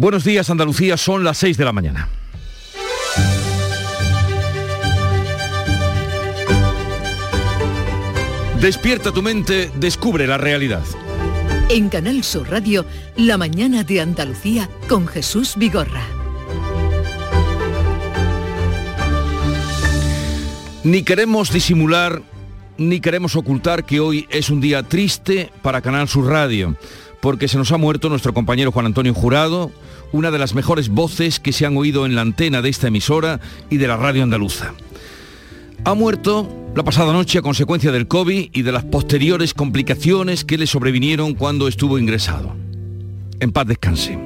Buenos días Andalucía, son las 6 de la mañana. Despierta tu mente, descubre la realidad. En Canal Sur Radio, La mañana de Andalucía con Jesús Vigorra. Ni queremos disimular, ni queremos ocultar que hoy es un día triste para Canal Sur Radio, porque se nos ha muerto nuestro compañero Juan Antonio Jurado, una de las mejores voces que se han oído en la antena de esta emisora y de la radio andaluza. Ha muerto la pasada noche a consecuencia del COVID y de las posteriores complicaciones que le sobrevinieron cuando estuvo ingresado. En paz descanse.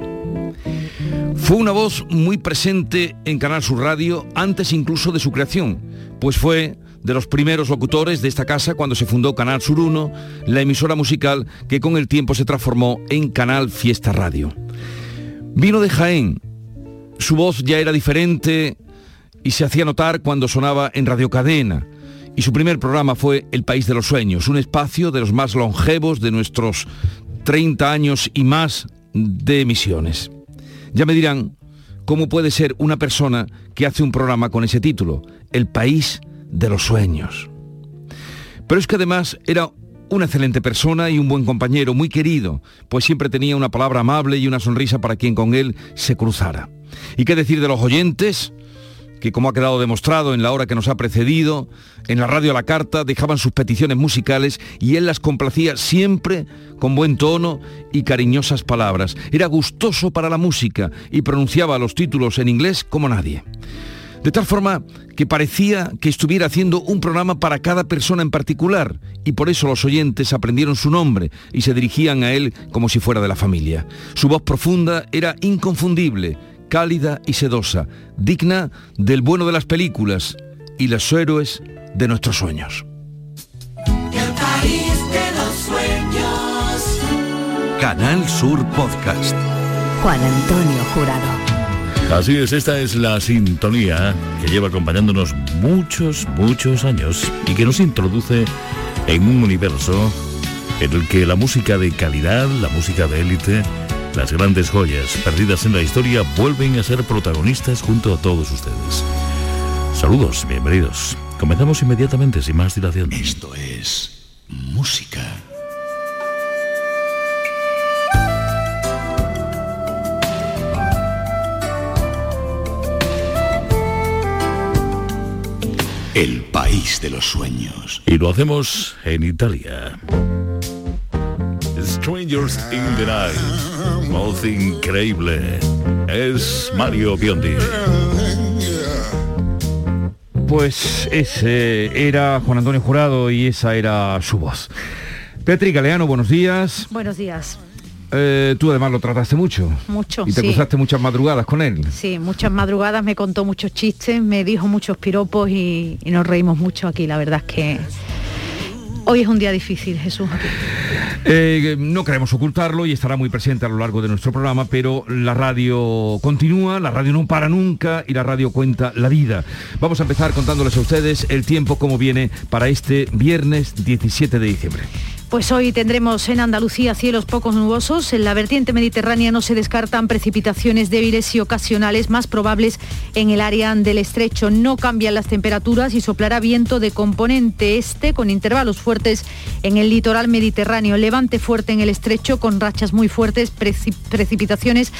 Fue una voz muy presente en Canal Sur Radio antes incluso de su creación, pues fue de los primeros locutores de esta casa cuando se fundó Canal Sur 1, la emisora musical que con el tiempo se transformó en Canal Fiesta Radio. Vino de Jaén, su voz ya era diferente, y se hacía notar cuando sonaba en Radio Cadena. Y su primer programa fue El País de los Sueños, un espacio de los más longevos de nuestros 30 años y más de emisiones. Ya me dirán cómo puede ser una persona que hace un programa con ese título, El País de los Sueños. Pero es que además era una excelente persona y un buen compañero, muy querido, pues siempre tenía una palabra amable y una sonrisa para quien con él se cruzara. ¿Y qué decir de los oyentes? que como ha quedado demostrado en la hora que nos ha precedido, en la radio a la carta dejaban sus peticiones musicales y él las complacía siempre con buen tono y cariñosas palabras. Era gustoso para la música y pronunciaba los títulos en inglés como nadie. De tal forma que parecía que estuviera haciendo un programa para cada persona en particular y por eso los oyentes aprendieron su nombre y se dirigían a él como si fuera de la familia. Su voz profunda era inconfundible cálida y sedosa, digna del bueno de las películas y los héroes de nuestros sueños. Canal Sur Podcast. Juan Antonio Jurado. Así es, esta es la sintonía que lleva acompañándonos muchos, muchos años y que nos introduce en un universo en el que la música de calidad, la música de élite, las grandes joyas perdidas en la historia vuelven a ser protagonistas junto a todos ustedes. Saludos, bienvenidos. Comenzamos inmediatamente sin más dilación. Esto es música. El país de los sueños. Y lo hacemos en Italia. Strangers in the Night. Voz increíble. Es Mario Biondi. Pues ese era Juan Antonio Jurado y esa era su voz. Petri Galeano, buenos días. Buenos días. Eh, tú además lo trataste mucho. Mucho. Y te sí. cruzaste muchas madrugadas con él. Sí, muchas madrugadas, me contó muchos chistes, me dijo muchos piropos y, y nos reímos mucho aquí. La verdad es que hoy es un día difícil, Jesús. Eh, no queremos ocultarlo y estará muy presente a lo largo de nuestro programa, pero la radio continúa, la radio no para nunca y la radio cuenta la vida. Vamos a empezar contándoles a ustedes el tiempo como viene para este viernes 17 de diciembre. Pues hoy tendremos en Andalucía cielos poco nubosos. En la vertiente mediterránea no se descartan precipitaciones débiles y ocasionales más probables en el área del estrecho. No cambian las temperaturas y soplará viento de componente este con intervalos fuertes en el litoral mediterráneo. Levante fuerte en el estrecho con rachas muy fuertes, preci- precipitaciones.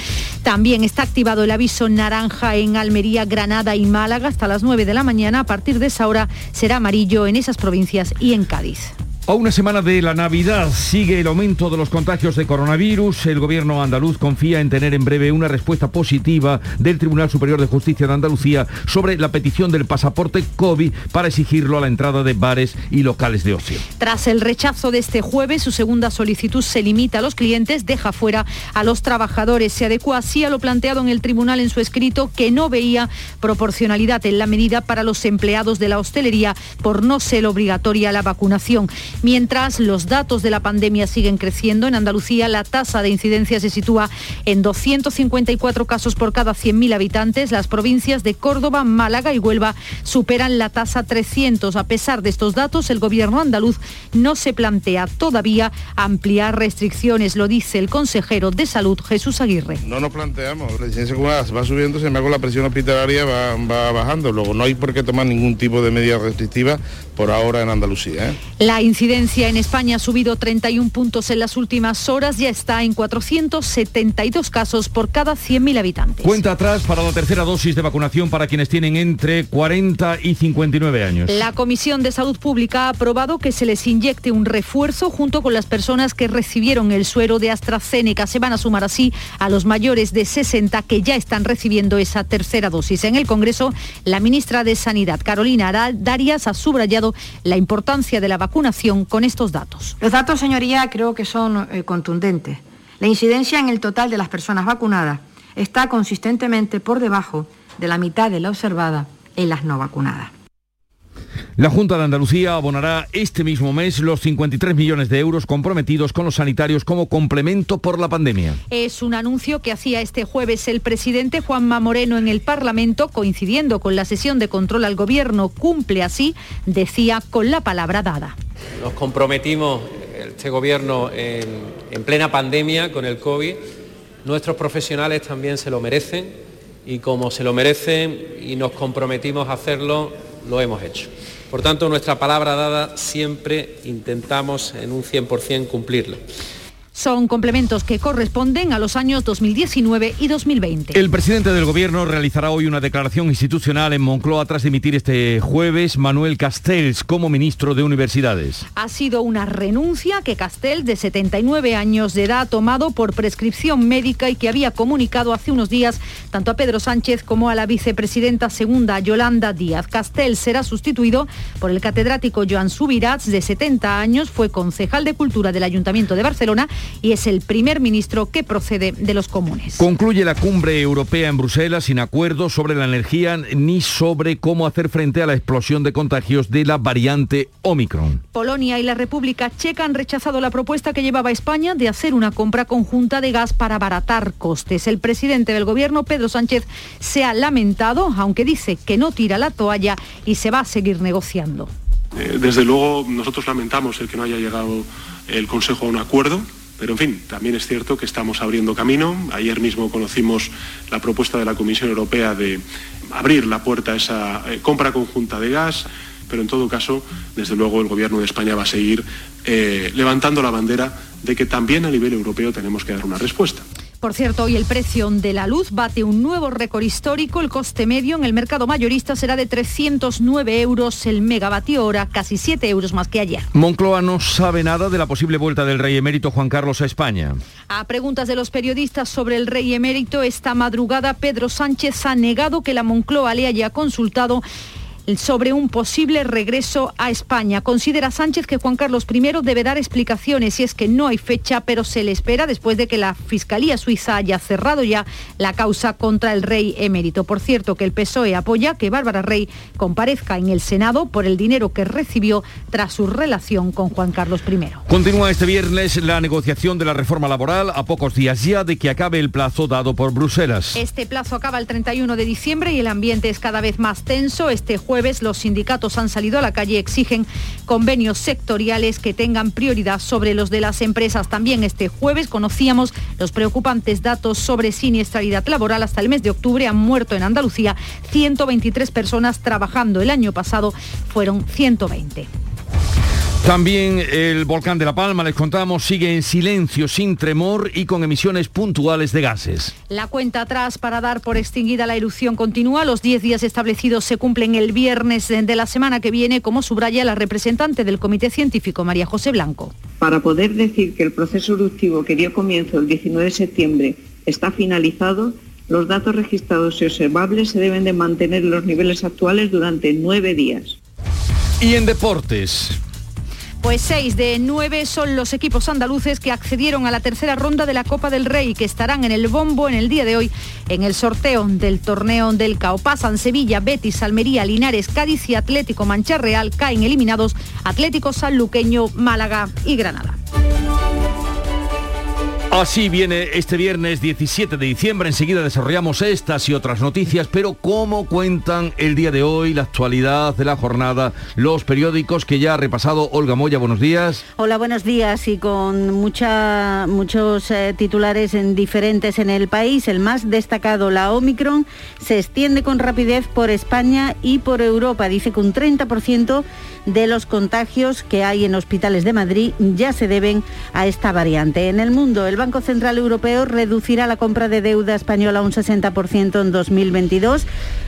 También está activado el aviso naranja en Almería, Granada y Málaga hasta las 9 de la mañana. A partir de esa hora será amarillo en esas provincias y en Cádiz. A una semana de la Navidad sigue el aumento de los contagios de coronavirus. El gobierno andaluz confía en tener en breve una respuesta positiva del Tribunal Superior de Justicia de Andalucía sobre la petición del pasaporte COVID para exigirlo a la entrada de bares y locales de ocio. Tras el rechazo de este jueves, su segunda solicitud se limita a los clientes, deja fuera a los trabajadores. Se adecua así a lo planteado en el tribunal en su escrito que no veía proporcionalidad en la medida para los empleados de la hostelería por no ser obligatoria la vacunación. Mientras los datos de la pandemia siguen creciendo, en Andalucía la tasa de incidencia se sitúa en 254 casos por cada 100.000 habitantes. Las provincias de Córdoba, Málaga y Huelva superan la tasa 300. A pesar de estos datos, el gobierno andaluz no se plantea todavía ampliar restricciones, lo dice el consejero de Salud Jesús Aguirre. No nos planteamos, la incidencia va subiendo, se me hago la presión hospitalaria va, va, bajando, luego no hay por qué tomar ningún tipo de medida restrictiva por ahora en Andalucía. ¿eh? La incidencia en España ha subido 31 puntos en las últimas horas, ya está en 472 casos por cada 100.000 habitantes. Cuenta atrás para la tercera dosis de vacunación para quienes tienen entre 40 y 59 años. La Comisión de Salud Pública ha aprobado que se les inyecte un refuerzo junto con las personas que recibieron el suero de AstraZeneca. Se van a sumar así a los mayores de 60 que ya están recibiendo esa tercera dosis. En el Congreso, la ministra de Sanidad, Carolina Darias, ha subrayado la importancia de la vacunación con estos datos. Los datos, señoría, creo que son eh, contundentes. La incidencia en el total de las personas vacunadas está consistentemente por debajo de la mitad de la observada en las no vacunadas. La Junta de Andalucía abonará este mismo mes los 53 millones de euros comprometidos con los sanitarios como complemento por la pandemia. Es un anuncio que hacía este jueves el presidente Juanma Moreno en el Parlamento, coincidiendo con la sesión de control al Gobierno. Cumple así, decía, con la palabra dada. Nos comprometimos, este Gobierno, en, en plena pandemia con el COVID. Nuestros profesionales también se lo merecen y como se lo merecen y nos comprometimos a hacerlo, lo hemos hecho. Por tanto, nuestra palabra dada siempre intentamos en un 100% cumplirla. Son complementos que corresponden a los años 2019 y 2020. El presidente del Gobierno realizará hoy una declaración institucional en Moncloa tras emitir este jueves Manuel Castells como ministro de Universidades. Ha sido una renuncia que Castells, de 79 años de edad, ha tomado por prescripción médica y que había comunicado hace unos días tanto a Pedro Sánchez como a la vicepresidenta segunda Yolanda Díaz. Castells será sustituido por el catedrático Joan Subirats, de 70 años, fue concejal de Cultura del Ayuntamiento de Barcelona y es el primer ministro que procede de los comunes. Concluye la cumbre europea en Bruselas sin acuerdo sobre la energía ni sobre cómo hacer frente a la explosión de contagios de la variante Omicron. Polonia y la República Checa han rechazado la propuesta que llevaba España de hacer una compra conjunta de gas para abaratar costes. El presidente del gobierno, Pedro Sánchez, se ha lamentado, aunque dice que no tira la toalla y se va a seguir negociando. Eh, desde luego, nosotros lamentamos el que no haya llegado el Consejo a un acuerdo. Pero en fin, también es cierto que estamos abriendo camino. Ayer mismo conocimos la propuesta de la Comisión Europea de abrir la puerta a esa eh, compra conjunta de gas, pero en todo caso, desde luego, el Gobierno de España va a seguir eh, levantando la bandera de que también a nivel europeo tenemos que dar una respuesta. Por cierto, hoy el precio de la luz bate un nuevo récord histórico. El coste medio en el mercado mayorista será de 309 euros el megavatio hora, casi 7 euros más que ayer. Moncloa no sabe nada de la posible vuelta del rey emérito Juan Carlos a España. A preguntas de los periodistas sobre el rey emérito, esta madrugada Pedro Sánchez ha negado que la Moncloa le haya consultado sobre un posible regreso a España. Considera Sánchez que Juan Carlos I debe dar explicaciones y es que no hay fecha, pero se le espera después de que la Fiscalía Suiza haya cerrado ya la causa contra el rey emérito. Por cierto, que el PSOE apoya que Bárbara Rey comparezca en el Senado por el dinero que recibió tras su relación con Juan Carlos I. Continúa este viernes la negociación de la reforma laboral a pocos días ya de que acabe el plazo dado por Bruselas. Este plazo acaba el 31 de diciembre y el ambiente es cada vez más tenso. Este jueves los sindicatos han salido a la calle y exigen convenios sectoriales que tengan prioridad sobre los de las empresas. También este jueves conocíamos los preocupantes datos sobre siniestralidad laboral. Hasta el mes de octubre han muerto en Andalucía 123 personas trabajando. El año pasado fueron 120. También el volcán de La Palma, les contamos, sigue en silencio, sin tremor y con emisiones puntuales de gases. La cuenta atrás para dar por extinguida la erupción continúa. Los 10 días establecidos se cumplen el viernes de la semana que viene, como subraya la representante del Comité Científico, María José Blanco. Para poder decir que el proceso eruptivo que dio comienzo el 19 de septiembre está finalizado, los datos registrados y observables se deben de mantener en los niveles actuales durante nueve días. Y en deportes, Pues seis de nueve son los equipos andaluces que accedieron a la tercera ronda de la Copa del Rey, que estarán en el bombo en el día de hoy en el sorteo del torneo del CAO. Pasan Sevilla, Betis, Almería, Linares, Cádiz y Atlético Mancha Real. Caen eliminados Atlético Sanluqueño, Málaga y Granada. Así viene este viernes 17 de diciembre. Enseguida desarrollamos estas y otras noticias, pero ¿cómo cuentan el día de hoy, la actualidad de la jornada, los periódicos que ya ha repasado Olga Moya? Buenos días. Hola, buenos días y con mucha, muchos eh, titulares en diferentes en el país. El más destacado, la Omicron, se extiende con rapidez por España y por Europa. Dice que un 30% de los contagios que hay en hospitales de Madrid ya se deben a esta variante. En el mundo, el Banco Central Europeo reducirá la compra de deuda española un 60% en 2022.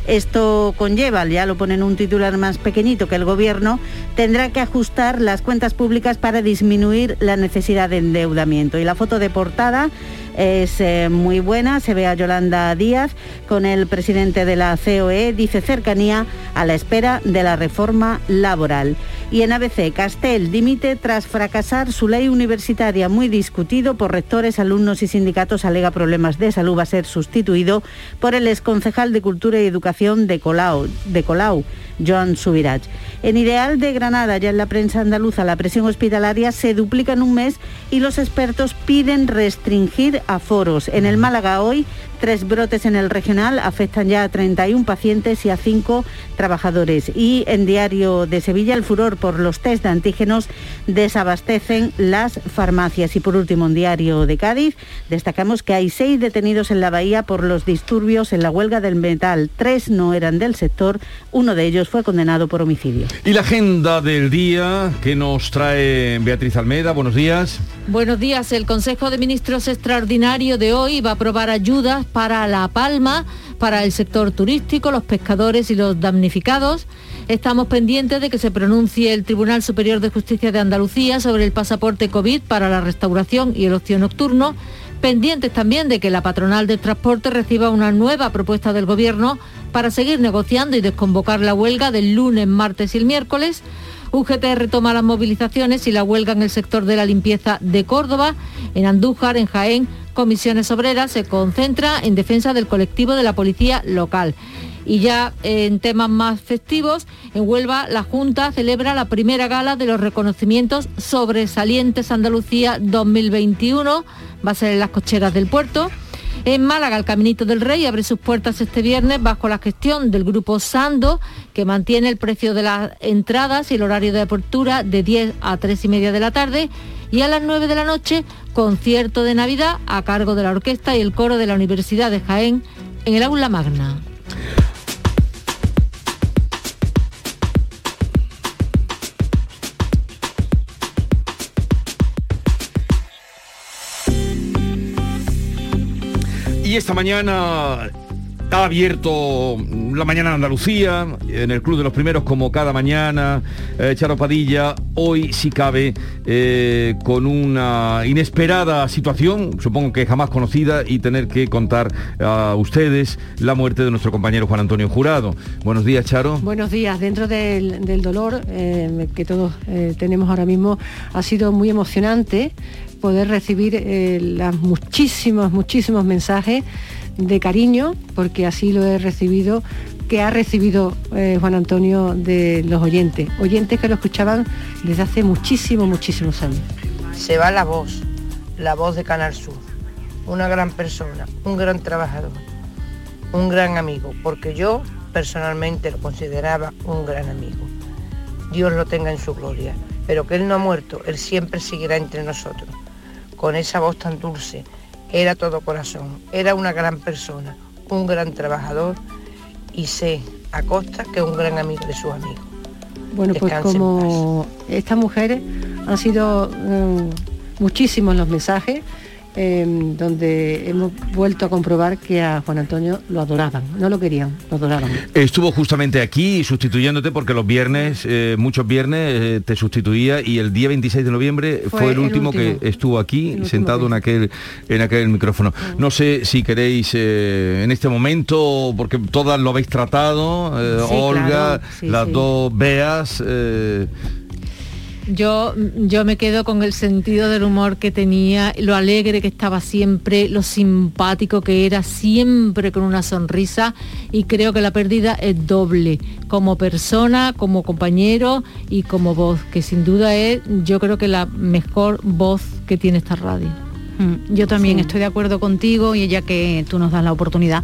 Esto conlleva, ya lo ponen un titular más pequeñito, que el Gobierno tendrá que ajustar las cuentas públicas para disminuir la necesidad de endeudamiento. Y la foto de portada es eh, muy buena. Se ve a Yolanda Díaz con el presidente de la COE, dice cercanía a la espera de la reforma laboral. Y en ABC, Castel dimite tras fracasar su ley universitaria, muy discutido por rectores, alumnos y sindicatos, alega problemas de salud, va a ser sustituido por el exconcejal de Cultura y Educación de de Colau Joan Subirach. En Ideal de Granada, ya en la prensa andaluza, la presión hospitalaria se duplica en un mes y los expertos piden restringir aforos. En el Málaga hoy, tres brotes en el regional afectan ya a 31 pacientes y a 5 trabajadores. Y en Diario de Sevilla, el furor por los test de antígenos desabastecen las farmacias. Y por último, en Diario de Cádiz, destacamos que hay seis detenidos en la bahía por los disturbios en la huelga del metal. Tres no eran del sector, uno de ellos fue condenado por homicidio. Y la agenda del día que nos trae Beatriz Almeda. Buenos días. Buenos días. El Consejo de Ministros extraordinario de hoy va a aprobar ayudas para La Palma, para el sector turístico, los pescadores y los damnificados. Estamos pendientes de que se pronuncie el Tribunal Superior de Justicia de Andalucía sobre el pasaporte COVID para la restauración y el ocio nocturno. Pendientes también de que la patronal de transporte reciba una nueva propuesta del Gobierno para seguir negociando y desconvocar la huelga del lunes, martes y el miércoles. UGT retoma las movilizaciones y la huelga en el sector de la limpieza de Córdoba. En Andújar, en Jaén, Comisiones Obreras se concentra en defensa del colectivo de la policía local. Y ya en temas más festivos, en Huelva la Junta celebra la primera gala de los reconocimientos sobresalientes Andalucía 2021. Va a ser en las cocheras del puerto. En Málaga, el Caminito del Rey abre sus puertas este viernes bajo la gestión del grupo Sando, que mantiene el precio de las entradas y el horario de apertura de 10 a 3 y media de la tarde. Y a las 9 de la noche, concierto de Navidad a cargo de la orquesta y el coro de la Universidad de Jaén en el Aula Magna. Y esta mañana ha abierto la mañana en Andalucía, en el Club de los Primeros, como cada mañana, eh, Charo Padilla, hoy si cabe, eh, con una inesperada situación, supongo que jamás conocida, y tener que contar a ustedes la muerte de nuestro compañero Juan Antonio Jurado. Buenos días, Charo. Buenos días. Dentro del, del dolor eh, que todos tenemos ahora mismo, ha sido muy emocionante poder recibir las muchísimos, muchísimos mensajes de cariño, porque así lo he recibido, que ha recibido eh, Juan Antonio de los oyentes, oyentes que lo escuchaban desde hace muchísimos, muchísimos años. Se va la voz, la voz de Canal Sur, una gran persona, un gran trabajador, un gran amigo, porque yo personalmente lo consideraba un gran amigo. Dios lo tenga en su gloria, pero que Él no ha muerto, Él siempre seguirá entre nosotros, con esa voz tan dulce, era todo corazón, era una gran persona, un gran trabajador y sé a costa que un gran amigo de sus amigos. Bueno, pues Descanse en como estas mujeres han sido mm, muchísimos los mensajes eh, donde hemos vuelto a comprobar que a Juan Antonio lo adoraban, no lo querían, lo adoraban. Estuvo justamente aquí sustituyéndote porque los viernes, eh, muchos viernes, eh, te sustituía y el día 26 de noviembre fue, Fue el, el último, que estuvo aquí sentado en aquel, en aquel micrófono. No sé si queréis eh, en este momento, porque todas lo habéis tratado, Sí, Olga, claro, sí, las sí. dos Beas. Yo, yo me quedo con el sentido del humor que tenía, lo alegre que estaba siempre, lo simpático que era, siempre con una sonrisa y creo que la pérdida es doble, como persona, como compañero y como voz, que sin duda es yo creo que la mejor voz que tiene esta radio. Mm, Yo también estoy de acuerdo contigo y ya que tú nos das la oportunidad.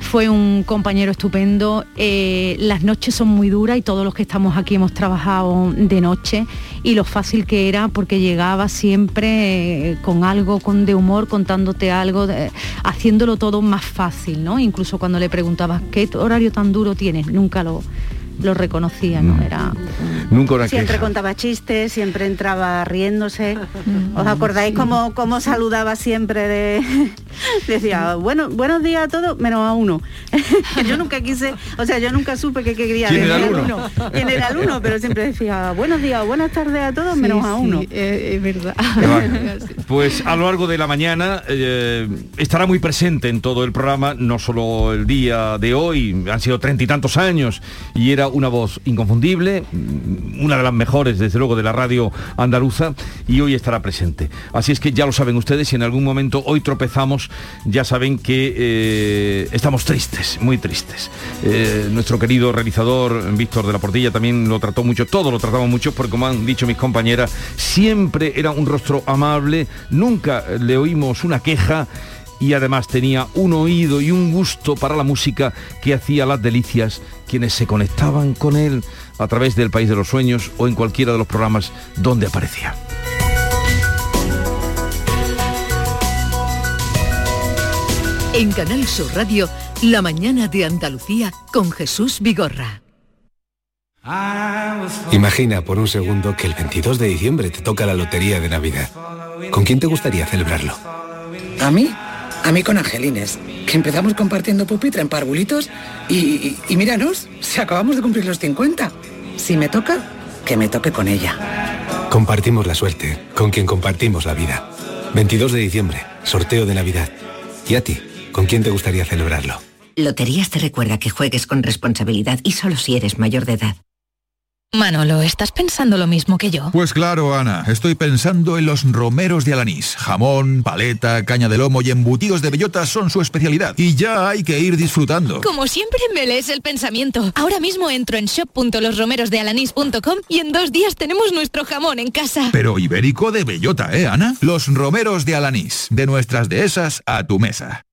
Fue un compañero estupendo. eh, las noches son muy duras y todos los que estamos aquí hemos trabajado de noche y lo fácil que era porque llegaba siempre eh, con algo con de humor, contándote algo, de- haciéndolo todo más fácil, ¿no? Incluso cuando le preguntabas qué horario tan duro tienes, nunca lo, lo reconocía, ¿no? Era Nunca una Siempre queja. contaba chistes, siempre entraba riéndose. ¿Os acordáis cómo, cómo saludaba siempre de decía, bueno, buenos días a todos, menos a uno. yo nunca quise, o sea, yo nunca supe que quería ¿Quién era el uno? quién era el uno, pero siempre decía, buenos días o buenas tardes a todos, menos a uno. es verdad. Pues a lo largo de la mañana eh, estará muy presente en todo el programa, no solo el día de hoy, han sido treinta y tantos años y era una voz inconfundible, mm, una de las mejores desde luego de la radio andaluza y hoy estará presente. Así es que ya lo saben ustedes, si en algún momento hoy tropezamos, ya saben que eh, estamos tristes, muy tristes. Eh, nuestro querido realizador Víctor de la Portilla también lo trató mucho, todo lo tratamos mucho porque como han dicho mis compañeras, siempre era un rostro amable, nunca le oímos una queja y además tenía un oído y un gusto para la música que hacía las delicias quienes se conectaban con él a través del País de los Sueños o en cualquiera de los programas donde aparecía. En Canal Sur Radio, La mañana de Andalucía con Jesús Vigorra. Imagina por un segundo que el 22 de diciembre te toca la lotería de Navidad. ¿Con quién te gustaría celebrarlo? ¿A mí? A mí con Angelines, que empezamos compartiendo pupitre en parvulitos y, y, y míranos, si acabamos de cumplir los 50. Si me toca, que me toque con ella. Compartimos la suerte, con quien compartimos la vida. 22 de diciembre, sorteo de Navidad. ¿Y a ti? ¿Con quién te gustaría celebrarlo? Loterías te recuerda que juegues con responsabilidad y solo si eres mayor de edad. Manolo, ¿estás pensando lo mismo que yo? Pues claro, Ana, estoy pensando en los romeros de Alanís. Jamón, paleta, caña de lomo y embutidos de bellota son su especialidad. Y ya hay que ir disfrutando. Como siempre me lees el pensamiento. Ahora mismo entro en shop.losromerosdealanís.com y en dos días tenemos nuestro jamón en casa. Pero ibérico de bellota, ¿eh, Ana? Los romeros de Alanís. De nuestras dehesas a tu mesa.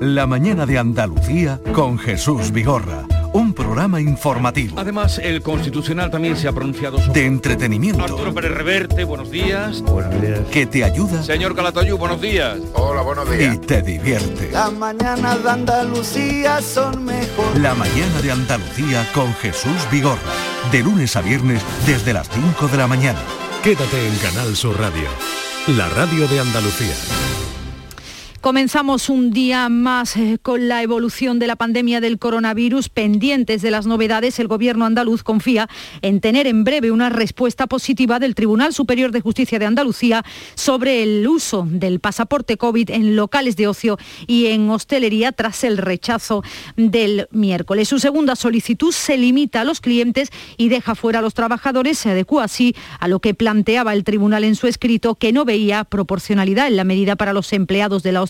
La mañana de Andalucía con Jesús Vigorra. Un programa informativo. Además, el Constitucional también se ha pronunciado sobre... De entretenimiento. Arturo Pérez Reverte, buenos días. Buenos días. Que te ayuda Señor Calatayú, buenos días. Hola, buenos y te divierte. Las mañanas de Andalucía son mejor. La mañana de Andalucía con Jesús Vigorra. De lunes a viernes desde las 5 de la mañana. Quédate en Canal Sur Radio, la radio de Andalucía. Comenzamos un día más eh, con la evolución de la pandemia del coronavirus. Pendientes de las novedades, el gobierno andaluz confía en tener en breve una respuesta positiva del Tribunal Superior de Justicia de Andalucía sobre el uso del pasaporte COVID en locales de ocio y en hostelería tras el rechazo del miércoles. Su segunda solicitud se limita a los clientes y deja fuera a los trabajadores. Se adecua así a lo que planteaba el tribunal en su escrito, que no veía proporcionalidad en la medida para los empleados de la hostelería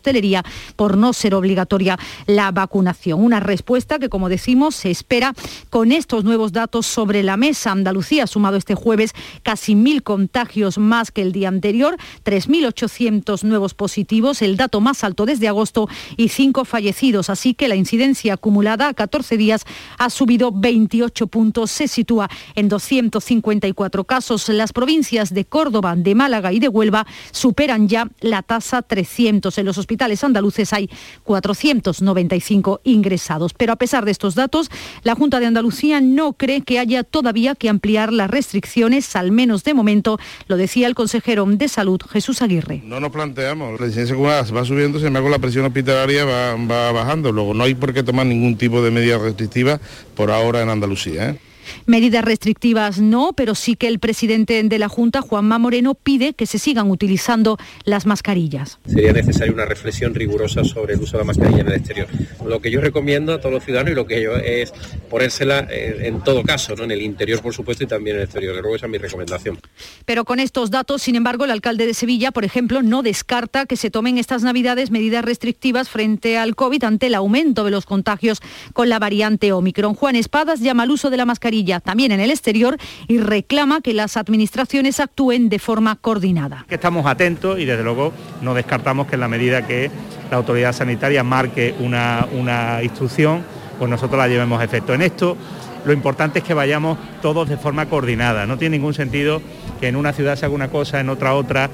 por no ser obligatoria la vacunación. Una respuesta que, como decimos, se espera con estos nuevos datos sobre la mesa. Andalucía ha sumado este jueves casi mil contagios más que el día anterior, 3.800 nuevos positivos, el dato más alto desde agosto y cinco fallecidos. Así que la incidencia acumulada a 14 días ha subido 28 puntos, se sitúa en 254 casos. Las provincias de Córdoba, de Málaga y de Huelva superan ya la tasa 300. En los hospitales andaluces hay 495 ingresados. Pero a pesar de estos datos, la Junta de Andalucía no cree que haya todavía que ampliar las restricciones, al menos de momento, lo decía el consejero de Salud, Jesús Aguirre. No nos planteamos, la incidencia va subiendo, sin embargo la presión hospitalaria va, va bajando, luego no hay por qué tomar ningún tipo de medida restrictiva por ahora en Andalucía. ¿eh? Medidas restrictivas no, pero sí que el presidente de la Junta, Juanma Moreno, pide que se sigan utilizando las mascarillas. Sería necesaria una reflexión rigurosa sobre el uso de la mascarilla en el exterior. Lo que yo recomiendo a todos los ciudadanos y lo que yo es ponérsela eh, en todo caso, ¿no? en el interior por supuesto y también en el exterior. Luego esa es mi recomendación. Pero con estos datos, sin embargo, el alcalde de Sevilla, por ejemplo, no descarta que se tomen estas navidades medidas restrictivas frente al COVID ante el aumento de los contagios con la variante Omicron. Juan Espadas llama al uso de la mascarilla también en el exterior y reclama que las administraciones actúen de forma coordinada. Estamos atentos y desde luego no descartamos que en la medida que la autoridad sanitaria marque una, una instrucción, pues nosotros la llevemos a efecto. En esto lo importante es que vayamos todos de forma coordinada. No tiene ningún sentido que en una ciudad se haga una cosa, en otra otra.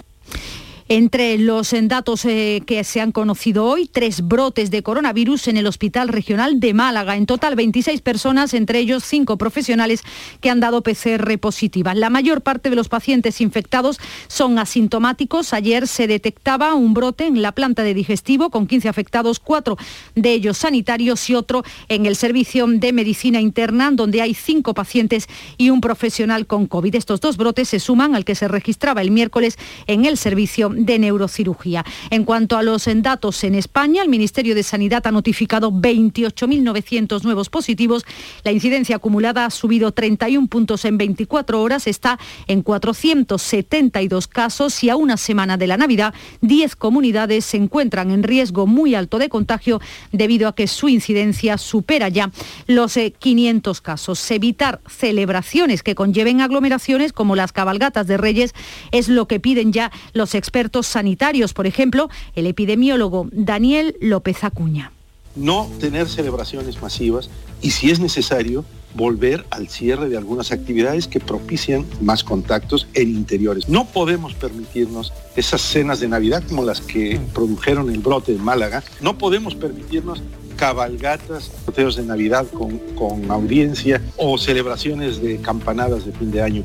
Entre los datos eh, que se han conocido hoy, tres brotes de coronavirus en el Hospital Regional de Málaga. En total, 26 personas, entre ellos cinco profesionales que han dado PCR positivas. La mayor parte de los pacientes infectados son asintomáticos. Ayer se detectaba un brote en la planta de digestivo con 15 afectados, cuatro de ellos sanitarios y otro en el servicio de medicina interna, donde hay cinco pacientes y un profesional con COVID. Estos dos brotes se suman al que se registraba el miércoles en el servicio de neurocirugía. En cuanto a los datos en España, el Ministerio de Sanidad ha notificado 28.900 nuevos positivos. La incidencia acumulada ha subido 31 puntos en 24 horas, está en 472 casos y a una semana de la Navidad, 10 comunidades se encuentran en riesgo muy alto de contagio debido a que su incidencia supera ya los 500 eh, casos. Evitar celebraciones que conlleven aglomeraciones como las cabalgatas de Reyes es lo que piden ya los expertos sanitarios, por ejemplo, el epidemiólogo Daniel López Acuña. No tener celebraciones masivas y, si es necesario, volver al cierre de algunas actividades que propician más contactos en interiores. No podemos permitirnos esas cenas de Navidad como las que produjeron el brote en Málaga. No podemos permitirnos cabalgatas, sorteos de Navidad con, con audiencia o celebraciones de campanadas de fin de año.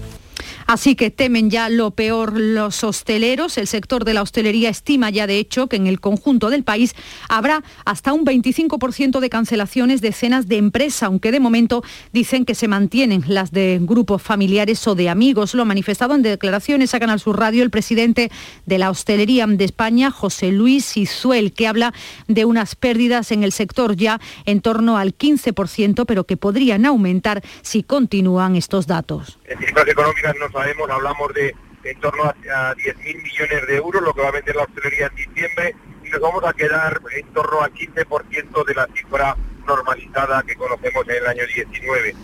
Así que temen ya lo peor los hosteleros. El sector de la hostelería estima ya de hecho que en el conjunto del país habrá hasta un 25% de cancelaciones de cenas de empresa, aunque de momento dicen que se mantienen las de grupos familiares o de amigos. Lo ha manifestado en declaraciones a Canal Sur Radio el presidente de la hostelería de España, José Luis Izuel, que habla de unas pérdidas en el sector ya en torno al 15%, pero que podrían aumentar si continúan estos datos. Cifras económicas no sabemos, hablamos de en torno a, 10.000 millones de euros, lo que va a vender la hostelería en diciembre, y nos vamos a quedar en torno al 15% de la cifra normalizada que conocemos en el año 19.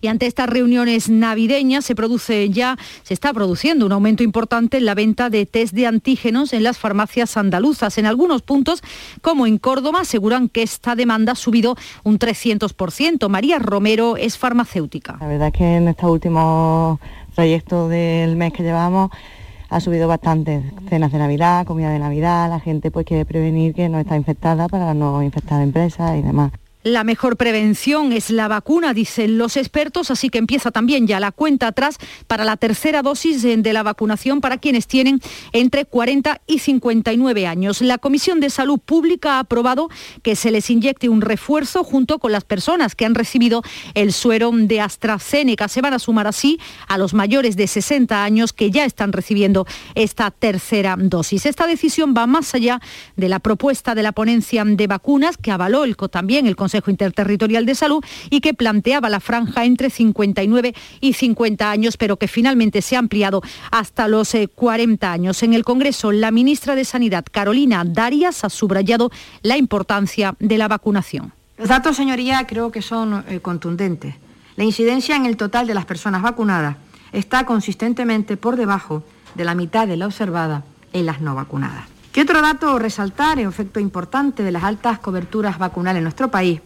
Y ante estas reuniones navideñas se produce ya, se está produciendo un aumento importante en la venta de test de antígenos en las farmacias andaluzas. En algunos puntos, como en Córdoba, aseguran que esta demanda ha subido un 300%. María Romero es farmacéutica. La verdad es que en estos últimos trayectos del mes que llevamos ha subido bastante. Cenas de Navidad, comida de Navidad, la gente pues quiere prevenir que no está infectada para no infectar empresas y demás. La mejor prevención es la vacuna, dicen los expertos, así que empieza también ya la cuenta atrás para la tercera dosis de la vacunación para quienes tienen entre 40 y 59 años. La Comisión de Salud Pública ha aprobado que se les inyecte un refuerzo junto con las personas que han recibido el suero de AstraZeneca. Se van a sumar así a los mayores de 60 años que ya están recibiendo esta tercera dosis. Esta decisión va más allá de la propuesta de la ponencia de vacunas que avaló el, también el Consejo Interterritorial de Salud y que planteaba la franja entre 59 y 50 años, pero que finalmente se ha ampliado hasta los 40 eh, años. En el Congreso, la ministra de Sanidad, Carolina Darias, ha subrayado la importancia de la vacunación. Los datos, señoría, creo que son eh, contundentes. La incidencia en el total de las personas vacunadas está consistentemente por debajo de la mitad de la observada en las no vacunadas. ¿Qué otro dato resaltar, en efecto importante, de las altas coberturas vacunales en nuestro país?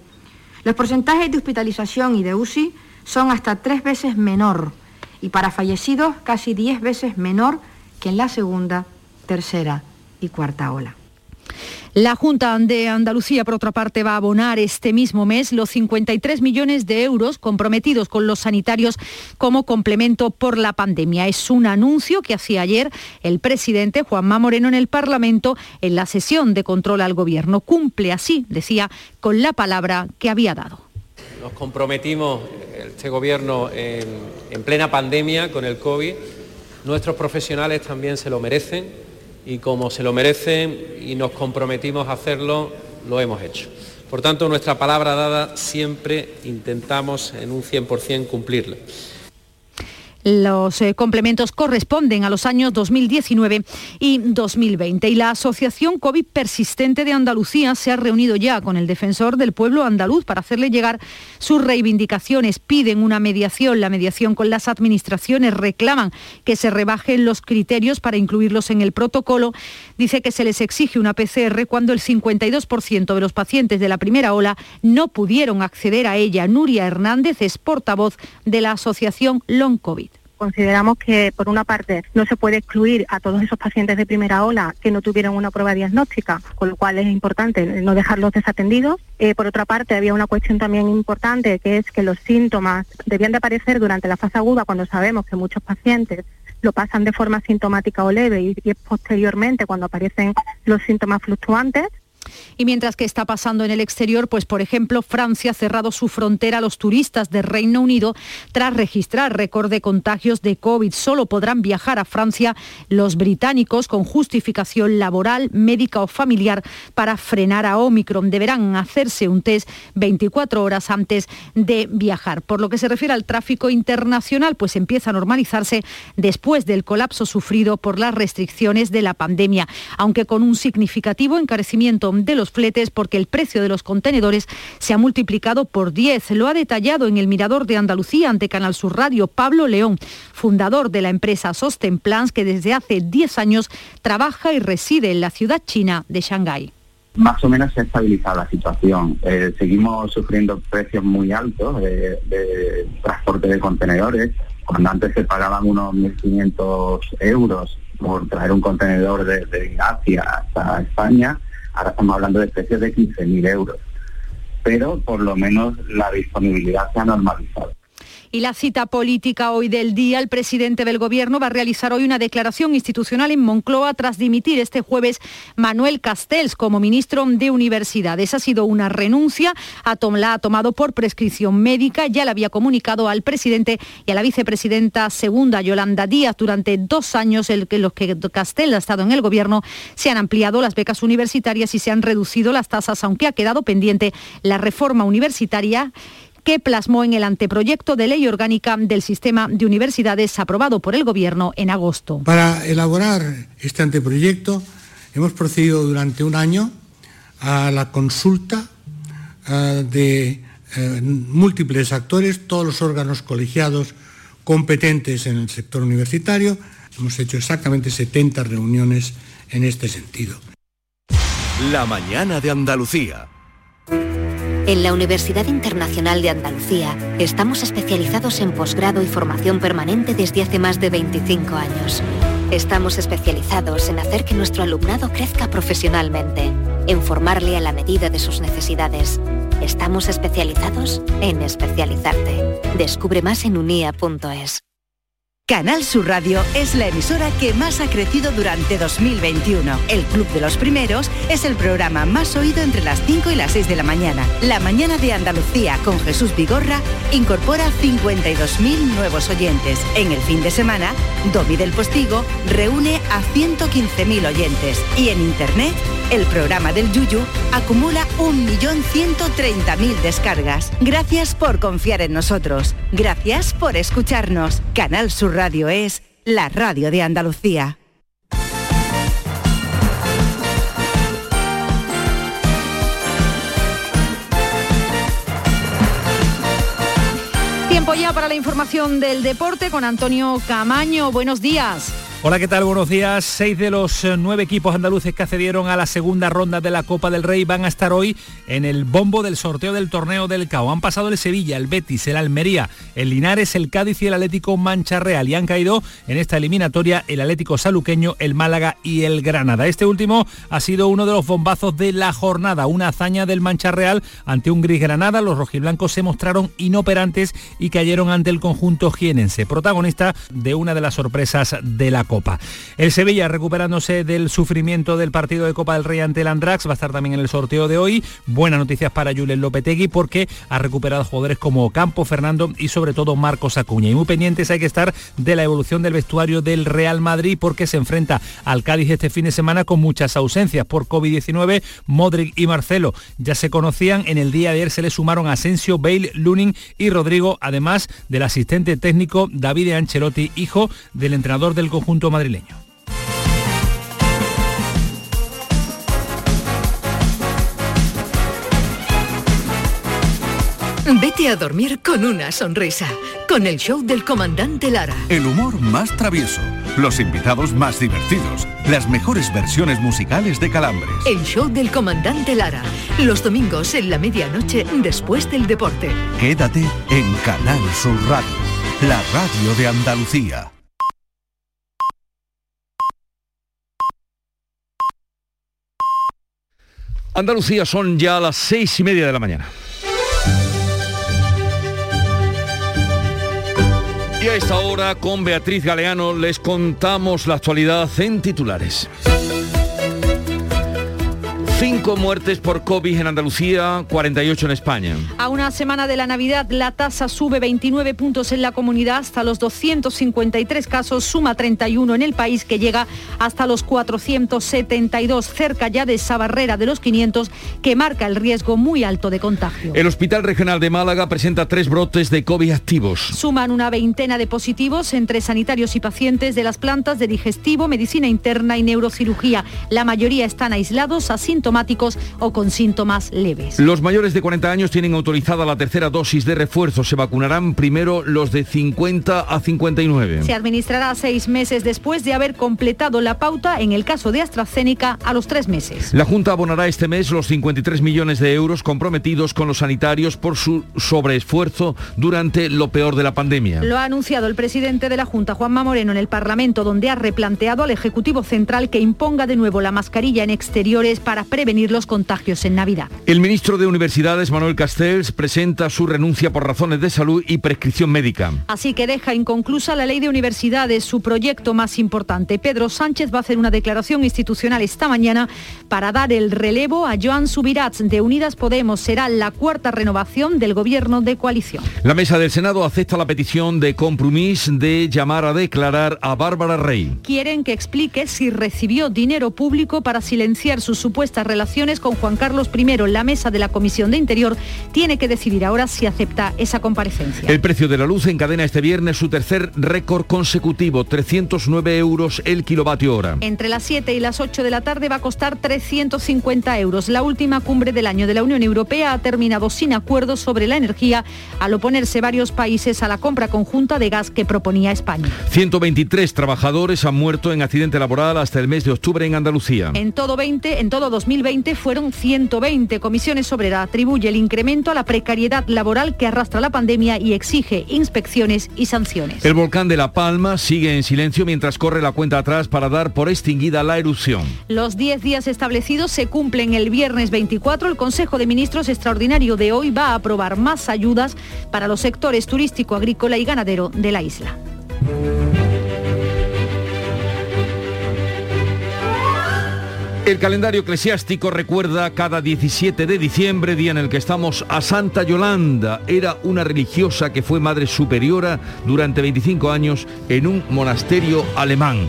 Los porcentajes de hospitalización y de UCI son hasta tres veces menor y para fallecidos casi diez veces menor que en la segunda, tercera y cuarta ola. La Junta de Andalucía, por otra parte, va a abonar este mismo mes los 53 millones de euros comprometidos con los sanitarios como complemento por la pandemia. Es un anuncio que hacía ayer el presidente Juanma Moreno en el Parlamento en la sesión de control al Gobierno. Cumple así, decía, con la palabra que había dado. Nos comprometimos, este gobierno en, en plena pandemia con el COVID, nuestros profesionales también se lo merecen y como se lo merecen y nos comprometimos a hacerlo, lo hemos hecho. Por tanto, nuestra palabra dada siempre intentamos en un 100% cumplirla. Los eh, complementos corresponden a los años 2019 y 2020. Y la Asociación COVID Persistente de Andalucía se ha reunido ya con el defensor del pueblo andaluz para hacerle llegar sus reivindicaciones. Piden una mediación, la mediación con las administraciones, reclaman que se rebajen los criterios para incluirlos en el protocolo. Dice que se les exige una PCR cuando el 52% de los pacientes de la primera ola no pudieron acceder a ella. Nuria Hernández es portavoz de la Asociación Long COVID consideramos que, por una parte, no se puede excluir a todos esos pacientes de primera ola que no tuvieron una prueba diagnóstica, con lo cual es importante no dejarlos desatendidos. Eh, por otra parte, había una cuestión también importante, que es que los síntomas debían de aparecer durante la fase aguda, cuando sabemos que muchos pacientes lo pasan de forma sintomática o leve y, y posteriormente cuando aparecen los síntomas fluctuantes. Y mientras que está pasando en el exterior, pues por ejemplo, Francia ha cerrado su frontera a los turistas de Reino Unido tras registrar récord de contagios de COVID. Solo podrán viajar a Francia los británicos con justificación laboral, médica o familiar para frenar a Omicron. Deberán hacerse un test 24 horas antes de viajar. Por lo que se refiere al tráfico internacional, pues empieza a normalizarse después del colapso sufrido por las restricciones de la pandemia, aunque con un significativo encarecimiento de los fletes porque el precio de los contenedores se ha multiplicado por 10. Lo ha detallado en el Mirador de Andalucía ante Canal Sur Radio Pablo León, fundador de la empresa Sosten Plans que desde hace 10 años trabaja y reside en la ciudad china de Shanghái más o menos se ha estabilizado la situación. Eh, seguimos sufriendo precios muy altos de, de, transporte de contenedores. Cuando antes se pagaban unos 1.500 euros por traer un contenedor desde Asia hasta España, ahora estamos hablando de precios de 15.000 euros. Pero por lo menos la disponibilidad se ha normalizado. Y la cita política hoy del día, el presidente del Gobierno va a realizar hoy una declaración institucional en Moncloa tras dimitir este jueves Manuel Castells como ministro de Universidades. Ha sido una renuncia, la ha tomado por prescripción médica, ya la había comunicado al presidente y a la vicepresidenta segunda, Yolanda Díaz. Durante dos años en los que Castells ha estado en el Gobierno se han ampliado las becas universitarias y se han reducido las tasas, aunque ha quedado pendiente la reforma universitaria que plasmó en el anteproyecto de ley orgánica del sistema de universidades aprobado por el Gobierno en agosto. Para elaborar este anteproyecto hemos procedido durante un año a la consulta uh, de uh, múltiples actores, todos los órganos colegiados competentes en el sector universitario. Hemos hecho exactamente 70 reuniones en este sentido. La mañana de Andalucía. En la Universidad Internacional de Andalucía estamos especializados en posgrado y formación permanente desde hace más de 25 años. Estamos especializados en hacer que nuestro alumnado crezca profesionalmente, en formarle a la medida de sus necesidades. Estamos especializados en especializarte. Descubre más en unia.es. Canal Sur Radio es la emisora que más ha crecido durante 2021. El Club de los Primeros es el programa más oído entre las 5 y las 6 de la mañana. La mañana de Andalucía con Jesús Vigorra incorpora 52.000 nuevos oyentes. En el fin de semana, Domi del Postigo reúne a 115.000 oyentes. Y en Internet, el programa del Yuyu acumula 1.130.000 descargas. Gracias por confiar en nosotros. Gracias por escucharnos. Canal Sur Radio es la radio de Andalucía. Tiempo ya para la información del deporte con Antonio Camaño. Buenos días. Hola, ¿qué tal? Buenos días. Seis de los eh, nueve equipos andaluces que accedieron a la segunda ronda de la Copa del Rey van a estar hoy en el bombo del sorteo del torneo del CAO. Han pasado el Sevilla, el Betis, el Almería, el Linares, el Cádiz y el Atlético Mancha Real. Y han caído en esta eliminatoria el Atlético Saluqueño, el Málaga y el Granada. Este último ha sido uno de los bombazos de la jornada. Una hazaña del Mancha Real ante un Gris Granada. Los rojiblancos se mostraron inoperantes y cayeron ante el conjunto jienense, protagonista de una de las sorpresas de la Copa. El Sevilla recuperándose del sufrimiento del partido de Copa del Rey ante el Andrax, va a estar también en el sorteo de hoy. Buenas noticias para Julen Lopetegui porque ha recuperado jugadores como Campo, Fernando y sobre todo Marcos Acuña. Y muy pendientes hay que estar de la evolución del vestuario del Real Madrid porque se enfrenta al Cádiz este fin de semana con muchas ausencias por COVID-19. Modric y Marcelo ya se conocían. En el día de ayer se le sumaron Asensio, Bale, Lunin y Rodrigo, además del asistente técnico David Ancelotti, hijo del entrenador del conjunto madrileño. Vete a dormir con una sonrisa, con el show del comandante Lara. El humor más travieso, los invitados más divertidos, las mejores versiones musicales de Calambres. El show del comandante Lara, los domingos en la medianoche después del deporte. Quédate en Canal Sur Radio, la radio de Andalucía. Andalucía son ya las seis y media de la mañana. Y a esta hora con Beatriz Galeano les contamos la actualidad en titulares. Cinco muertes por COVID en Andalucía, 48 en España. A una semana de la Navidad, la tasa sube 29 puntos en la comunidad hasta los 253 casos, suma 31 en el país que llega hasta los 472, cerca ya de esa barrera de los 500 que marca el riesgo muy alto de contagio. El Hospital Regional de Málaga presenta tres brotes de COVID activos. Suman una veintena de positivos entre sanitarios y pacientes de las plantas de digestivo, medicina interna y neurocirugía. La mayoría están aislados, asintomáticos o con síntomas leves. Los mayores de 40 años tienen autorizada la tercera dosis de refuerzo. Se vacunarán primero los de 50 a 59. Se administrará seis meses después de haber completado la pauta en el caso de AstraZeneca a los tres meses. La Junta abonará este mes los 53 millones de euros comprometidos con los sanitarios por su sobreesfuerzo durante lo peor de la pandemia. Lo ha anunciado el presidente de la Junta, Juanma Moreno, en el Parlamento, donde ha replanteado al Ejecutivo Central que imponga de nuevo la mascarilla en exteriores para prevenir los contagios en Navidad. El ministro de Universidades, Manuel Castells, presenta su renuncia por razones de salud y prescripción médica. Así que deja inconclusa la ley de universidades, su proyecto más importante. Pedro Sánchez va a hacer una declaración institucional esta mañana para dar el relevo a Joan Subirats de Unidas Podemos. Será la cuarta renovación del gobierno de coalición. La mesa del Senado acepta la petición de Compromís de llamar a declarar a Bárbara Rey. Quieren que explique si recibió dinero público para silenciar sus supuestas relaciones con Juan Carlos I. La mesa de la Comisión de Interior tiene que decidir ahora si acepta esa comparecencia. El precio de la luz encadena este viernes su tercer récord consecutivo, 309 euros el kilovatio hora. Entre las 7 y las 8 de la tarde va a costar 350 euros. La última cumbre del año de la Unión Europea ha terminado sin acuerdo sobre la energía al oponerse varios países a la compra conjunta de gas que proponía España. 123 trabajadores han muerto en accidente laboral hasta el mes de octubre en Andalucía. En todo 20, en todo 2020 fueron 120. Comisiones Obreras atribuye el incremento a la precariedad laboral que arrastra la pandemia y exige inspecciones y sanciones. El volcán de La Palma sigue en silencio mientras corre la cuenta atrás para dar por extinguida la erupción. Los 10 días establecidos se cumplen el viernes 24. El Consejo de Ministros extraordinario de hoy va a aprobar más ayudas para los sectores turístico, agrícola y ganadero de la isla. El calendario eclesiástico recuerda cada 17 de diciembre, día en el que estamos, a Santa Yolanda. Era una religiosa que fue madre superiora durante 25 años en un monasterio alemán.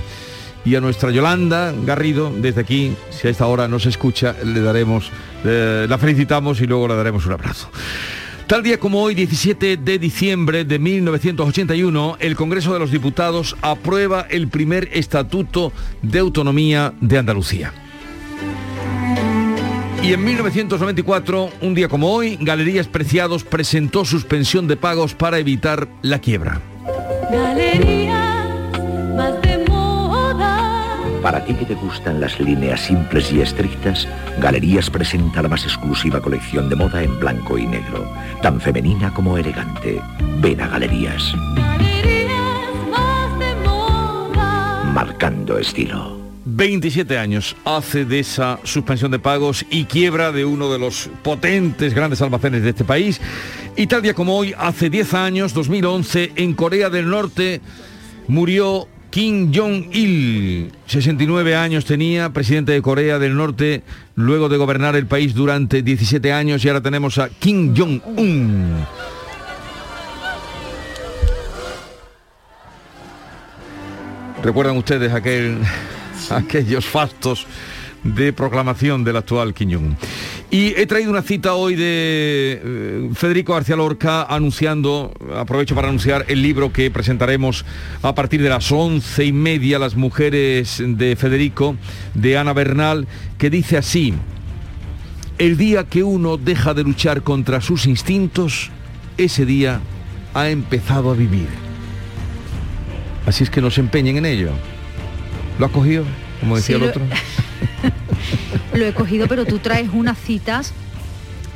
Y a nuestra Yolanda Garrido, desde aquí, si a esta hora nos escucha, le daremos, eh, la felicitamos y luego le daremos un abrazo. Tal día como hoy, 17 de diciembre de 1981, el Congreso de los Diputados aprueba el primer Estatuto de Autonomía de Andalucía. Y en 1994, un día como hoy, Galerías Preciados presentó suspensión de pagos para evitar la quiebra. Para ti que te gustan las líneas simples y estrictas, Galerías presenta la más exclusiva colección de moda en blanco y negro, tan femenina como elegante. Ven a Galerías. Marcando estilo. 27 años hace de esa suspensión de pagos y quiebra de uno de los potentes grandes almacenes de este país. Y tal día como hoy, hace 10 años, 2011, en Corea del Norte, murió Kim Jong-il, 69 años tenía, presidente de Corea del Norte, luego de gobernar el país durante 17 años y ahora tenemos a Kim Jong-un. ¿Recuerdan ustedes aquel, aquellos fastos de proclamación del actual Jong-un? Y he traído una cita hoy de eh, Federico García Lorca anunciando, aprovecho para anunciar el libro que presentaremos a partir de las once y media, Las mujeres de Federico, de Ana Bernal, que dice así, el día que uno deja de luchar contra sus instintos, ese día ha empezado a vivir. Así es que nos empeñen en ello. ¿Lo has cogido? Como decía Sí, el lo- otro. Lo he cogido, pero tú traes unas citas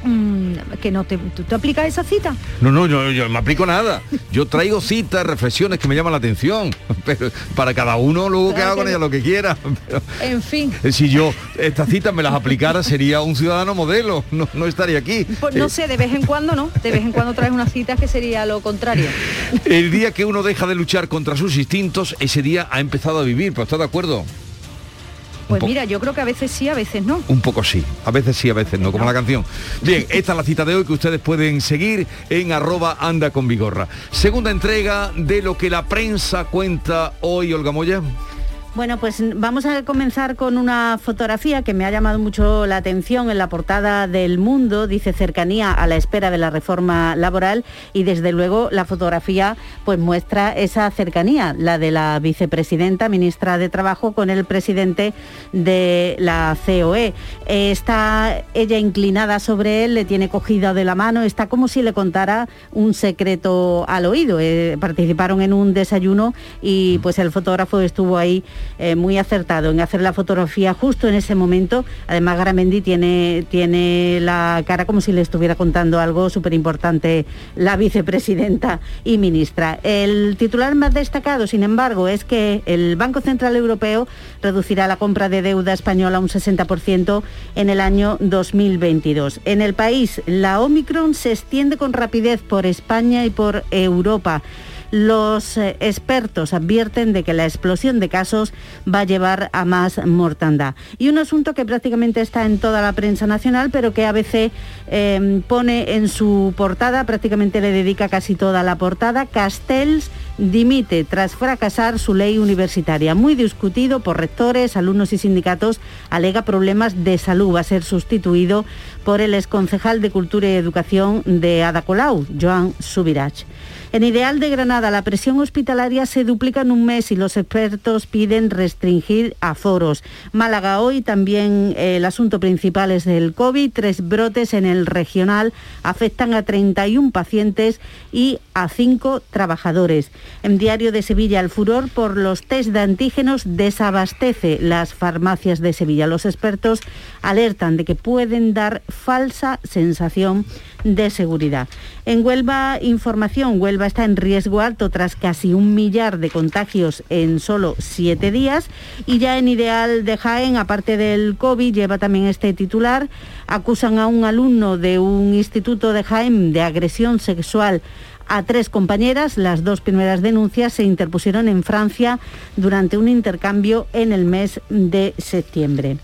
mm, que no te... ¿Tú te aplicas esa cita? No, no, yo, yo no me aplico nada. Yo traigo citas, reflexiones que me llaman la atención. Pero para cada uno luego que haga con ella lo que quiera. Pero, En fin. eh, si yo estas citas me las aplicara sería un ciudadano modelo. No, no estaría aquí. Pues no Eh, sé, de vez en cuando no. De vez en cuando traes unas citas que sería lo contrario. El día que uno deja de luchar contra sus instintos, ese día ha empezado a vivir. ¿Pero está de acuerdo? Pues mira, yo creo que a veces sí, a veces no. Un poco sí, a veces sí, a veces no, como la canción. Bien, esta es la cita de hoy que ustedes pueden seguir en arroba anda con vigorra. Segunda entrega de lo que la prensa cuenta hoy, Olga Moya. Bueno, pues vamos a comenzar con una fotografía que me ha llamado mucho la atención en la portada del Mundo. Dice cercanía a la espera de la reforma laboral y desde luego la fotografía pues muestra esa cercanía, la de la vicepresidenta, ministra de Trabajo, con el presidente de la COE. Está ella inclinada sobre él, le tiene cogida de la mano, está como si le contara un secreto al oído. Eh, participaron en un desayuno y pues el fotógrafo estuvo ahí eh, muy acertado en hacer la fotografía justo en ese momento. Además, Garamendi tiene, tiene la cara como si le estuviera contando algo súper importante la vicepresidenta y ministra. El titular más destacado, sin embargo, es que el Banco Central Europeo reducirá la compra de deuda española un 60% en el año 2022. En el país, la Omicron se extiende con rapidez por España y por Europa. Los eh, expertos advierten de que la explosión de casos va a llevar a más mortandad. Y un asunto que prácticamente está en toda la prensa nacional, pero que ABC eh, pone en su portada, prácticamente le dedica casi toda la portada, Castells dimite tras fracasar su ley universitaria. Muy discutido por rectores, alumnos y sindicatos, alega problemas de salud. Va a ser sustituido por el exconcejal de Cultura y Educación de Ada Colau, Joan Subirach. En Ideal de Granada, la presión hospitalaria se duplica en un mes y los expertos piden restringir aforos. Málaga hoy también eh, el asunto principal es el COVID. Tres brotes en el regional afectan a 31 pacientes y a 5 trabajadores. En Diario de Sevilla, el furor por los test de antígenos desabastece las farmacias de Sevilla. Los expertos alertan de que pueden dar falsa sensación de seguridad. En Huelva, información, Huelva está en riesgo alto tras casi un millar de contagios en solo siete días y ya en Ideal de Jaén, aparte del COVID, lleva también este titular, acusan a un alumno de un instituto de Jaén de agresión sexual a tres compañeras. Las dos primeras denuncias se interpusieron en Francia durante un intercambio en el mes de septiembre.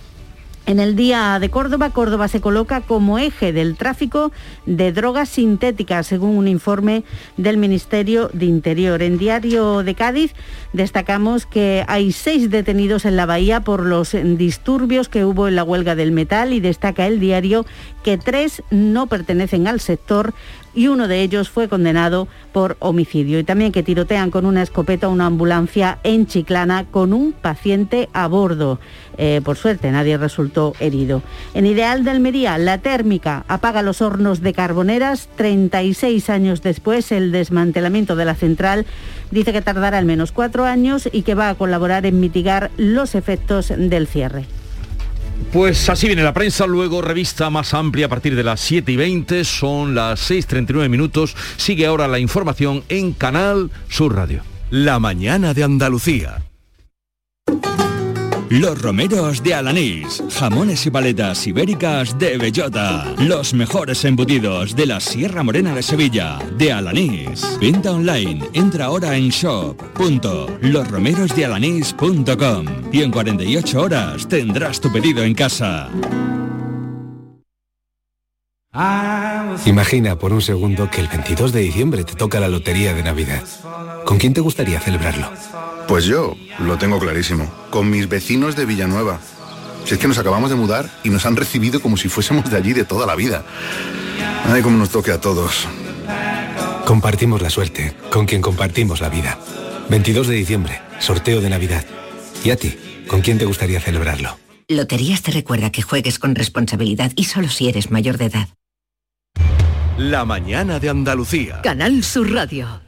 En el Día de Córdoba, Córdoba se coloca como eje del tráfico de drogas sintéticas, según un informe del Ministerio de Interior. En Diario de Cádiz destacamos que hay seis detenidos en la bahía por los disturbios que hubo en la huelga del metal y destaca el diario que tres no pertenecen al sector y uno de ellos fue condenado por homicidio. Y también que tirotean con una escopeta una ambulancia en Chiclana con un paciente a bordo. Eh, por suerte, nadie resultó herido. En Ideal de Almería, la térmica apaga los hornos de carboneras. 36 años después, el desmantelamiento de la central dice que tardará al menos cuatro años y que va a colaborar en mitigar los efectos del cierre. Pues así viene la prensa, luego revista más amplia a partir de las 7 y 20, son las 6.39 minutos, sigue ahora la información en Canal Sur Radio. La mañana de Andalucía. Los romeros de Alanís. Jamones y paletas ibéricas de bellota. Los mejores embutidos de la Sierra Morena de Sevilla. De Alanís. Venta online. Entra ahora en shop.losromerosdealanís.com y en 48 horas tendrás tu pedido en casa. Imagina por un segundo que el 22 de diciembre te toca la lotería de Navidad. ¿Con quién te gustaría celebrarlo? Pues yo lo tengo clarísimo, con mis vecinos de Villanueva. Si es que nos acabamos de mudar y nos han recibido como si fuésemos de allí de toda la vida. Ay, cómo nos toque a todos. Compartimos la suerte, con quien compartimos la vida. 22 de diciembre, sorteo de Navidad. ¿Y a ti? ¿Con quién te gustaría celebrarlo? Loterías te recuerda que juegues con responsabilidad y solo si eres mayor de edad. La mañana de Andalucía. Canal Sur Radio.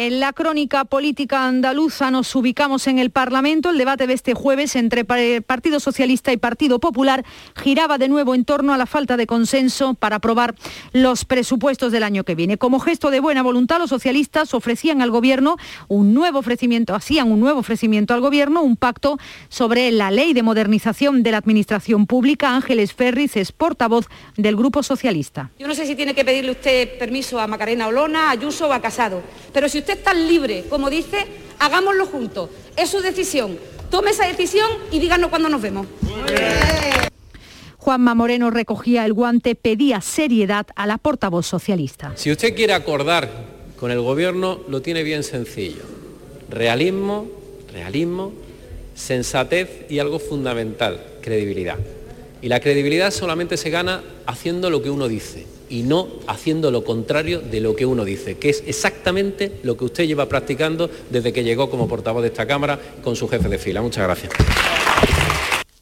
En la crónica política andaluza nos ubicamos en el Parlamento. El debate de este jueves entre Partido Socialista y Partido Popular giraba de nuevo en torno a la falta de consenso para aprobar los presupuestos del año que viene. Como gesto de buena voluntad, los socialistas ofrecían al Gobierno un nuevo ofrecimiento, hacían un nuevo ofrecimiento al Gobierno, un pacto sobre la ley de modernización de la Administración Pública. Ángeles Ferris es portavoz del Grupo Socialista. Yo no sé si tiene que pedirle usted permiso a Macarena Olona, a Ayuso o a Casado, pero si usted usted tan libre como dice, hagámoslo juntos. Es su decisión. Tome esa decisión y díganos cuándo nos vemos. Juanma Moreno recogía el guante, pedía seriedad a la portavoz socialista. Si usted quiere acordar con el gobierno, lo tiene bien sencillo. Realismo, realismo, sensatez y algo fundamental, credibilidad. Y la credibilidad solamente se gana haciendo lo que uno dice y no haciendo lo contrario de lo que uno dice, que es exactamente lo que usted lleva practicando desde que llegó como portavoz de esta Cámara con su jefe de fila. Muchas gracias.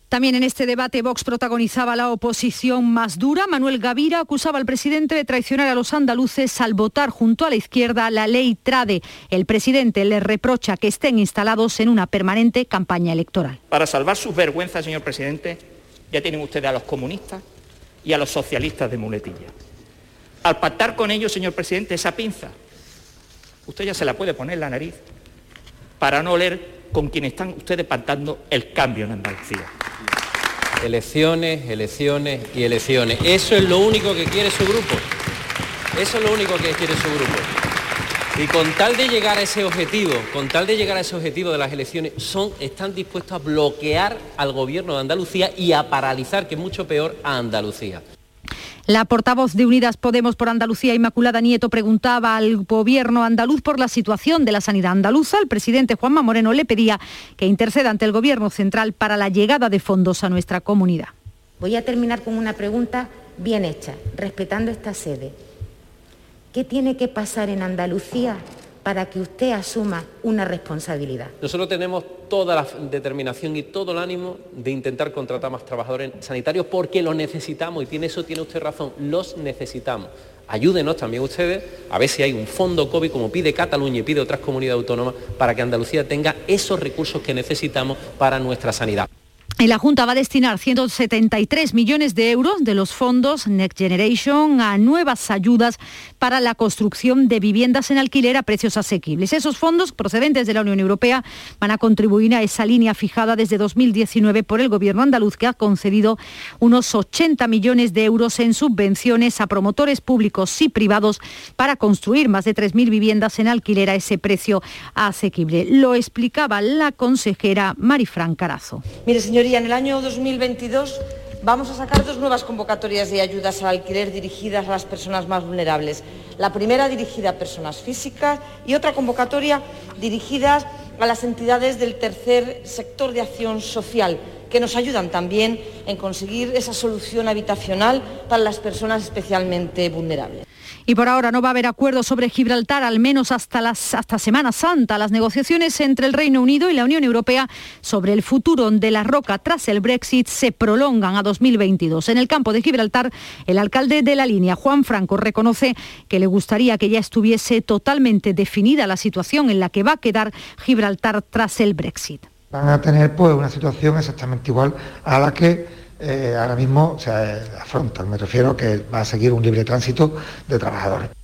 También en este debate Vox protagonizaba la oposición más dura. Manuel Gavira acusaba al presidente de traicionar a los andaluces al votar junto a la izquierda la ley Trade. El presidente le reprocha que estén instalados en una permanente campaña electoral. Para salvar sus vergüenzas, señor presidente, ya tienen ustedes a los comunistas y a los socialistas de muletilla. Al pactar con ellos, señor presidente, esa pinza, usted ya se la puede poner en la nariz para no oler con quienes están ustedes pactando el cambio en Andalucía. Elecciones, elecciones y elecciones. Eso es lo único que quiere su grupo. Eso es lo único que quiere su grupo. Y con tal de llegar a ese objetivo, con tal de llegar a ese objetivo de las elecciones, son, están dispuestos a bloquear al gobierno de Andalucía y a paralizar, que es mucho peor, a Andalucía. La portavoz de Unidas Podemos por Andalucía, Inmaculada Nieto, preguntaba al gobierno andaluz por la situación de la sanidad andaluza. El presidente Juanma Moreno le pedía que interceda ante el gobierno central para la llegada de fondos a nuestra comunidad. Voy a terminar con una pregunta bien hecha, respetando esta sede. ¿Qué tiene que pasar en Andalucía para que usted asuma una responsabilidad. Nosotros tenemos toda la determinación y todo el ánimo de intentar contratar más trabajadores sanitarios porque los necesitamos y tiene eso tiene usted razón, los necesitamos. Ayúdenos también ustedes a ver si hay un fondo COVID como pide Cataluña y pide otras comunidades autónomas para que Andalucía tenga esos recursos que necesitamos para nuestra sanidad. La Junta va a destinar 173 millones de euros de los fondos Next Generation a nuevas ayudas para la construcción de viviendas en alquiler a precios asequibles. Esos fondos procedentes de la Unión Europea van a contribuir a esa línea fijada desde 2019 por el Gobierno andaluz, que ha concedido unos 80 millones de euros en subvenciones a promotores públicos y privados para construir más de 3.000 viviendas en alquiler a ese precio asequible. Lo explicaba la consejera Marifran Carazo. Mire, en el año 2022 vamos a sacar dos nuevas convocatorias de ayudas al alquiler dirigidas a las personas más vulnerables. La primera dirigida a personas físicas y otra convocatoria dirigida a las entidades del tercer sector de acción social, que nos ayudan también en conseguir esa solución habitacional para las personas especialmente vulnerables. Y por ahora no va a haber acuerdo sobre Gibraltar, al menos hasta, hasta Semana Santa. Las negociaciones entre el Reino Unido y la Unión Europea sobre el futuro de la roca tras el Brexit se prolongan a 2022. En el campo de Gibraltar, el alcalde de la línea, Juan Franco, reconoce que le gustaría que ya estuviese totalmente definida la situación en la que va a quedar Gibraltar tras el Brexit. Van a tener pues una situación exactamente igual a la que eh, ahora mismo se afronta. Me refiero que va a seguir un libre tránsito de trabajadores.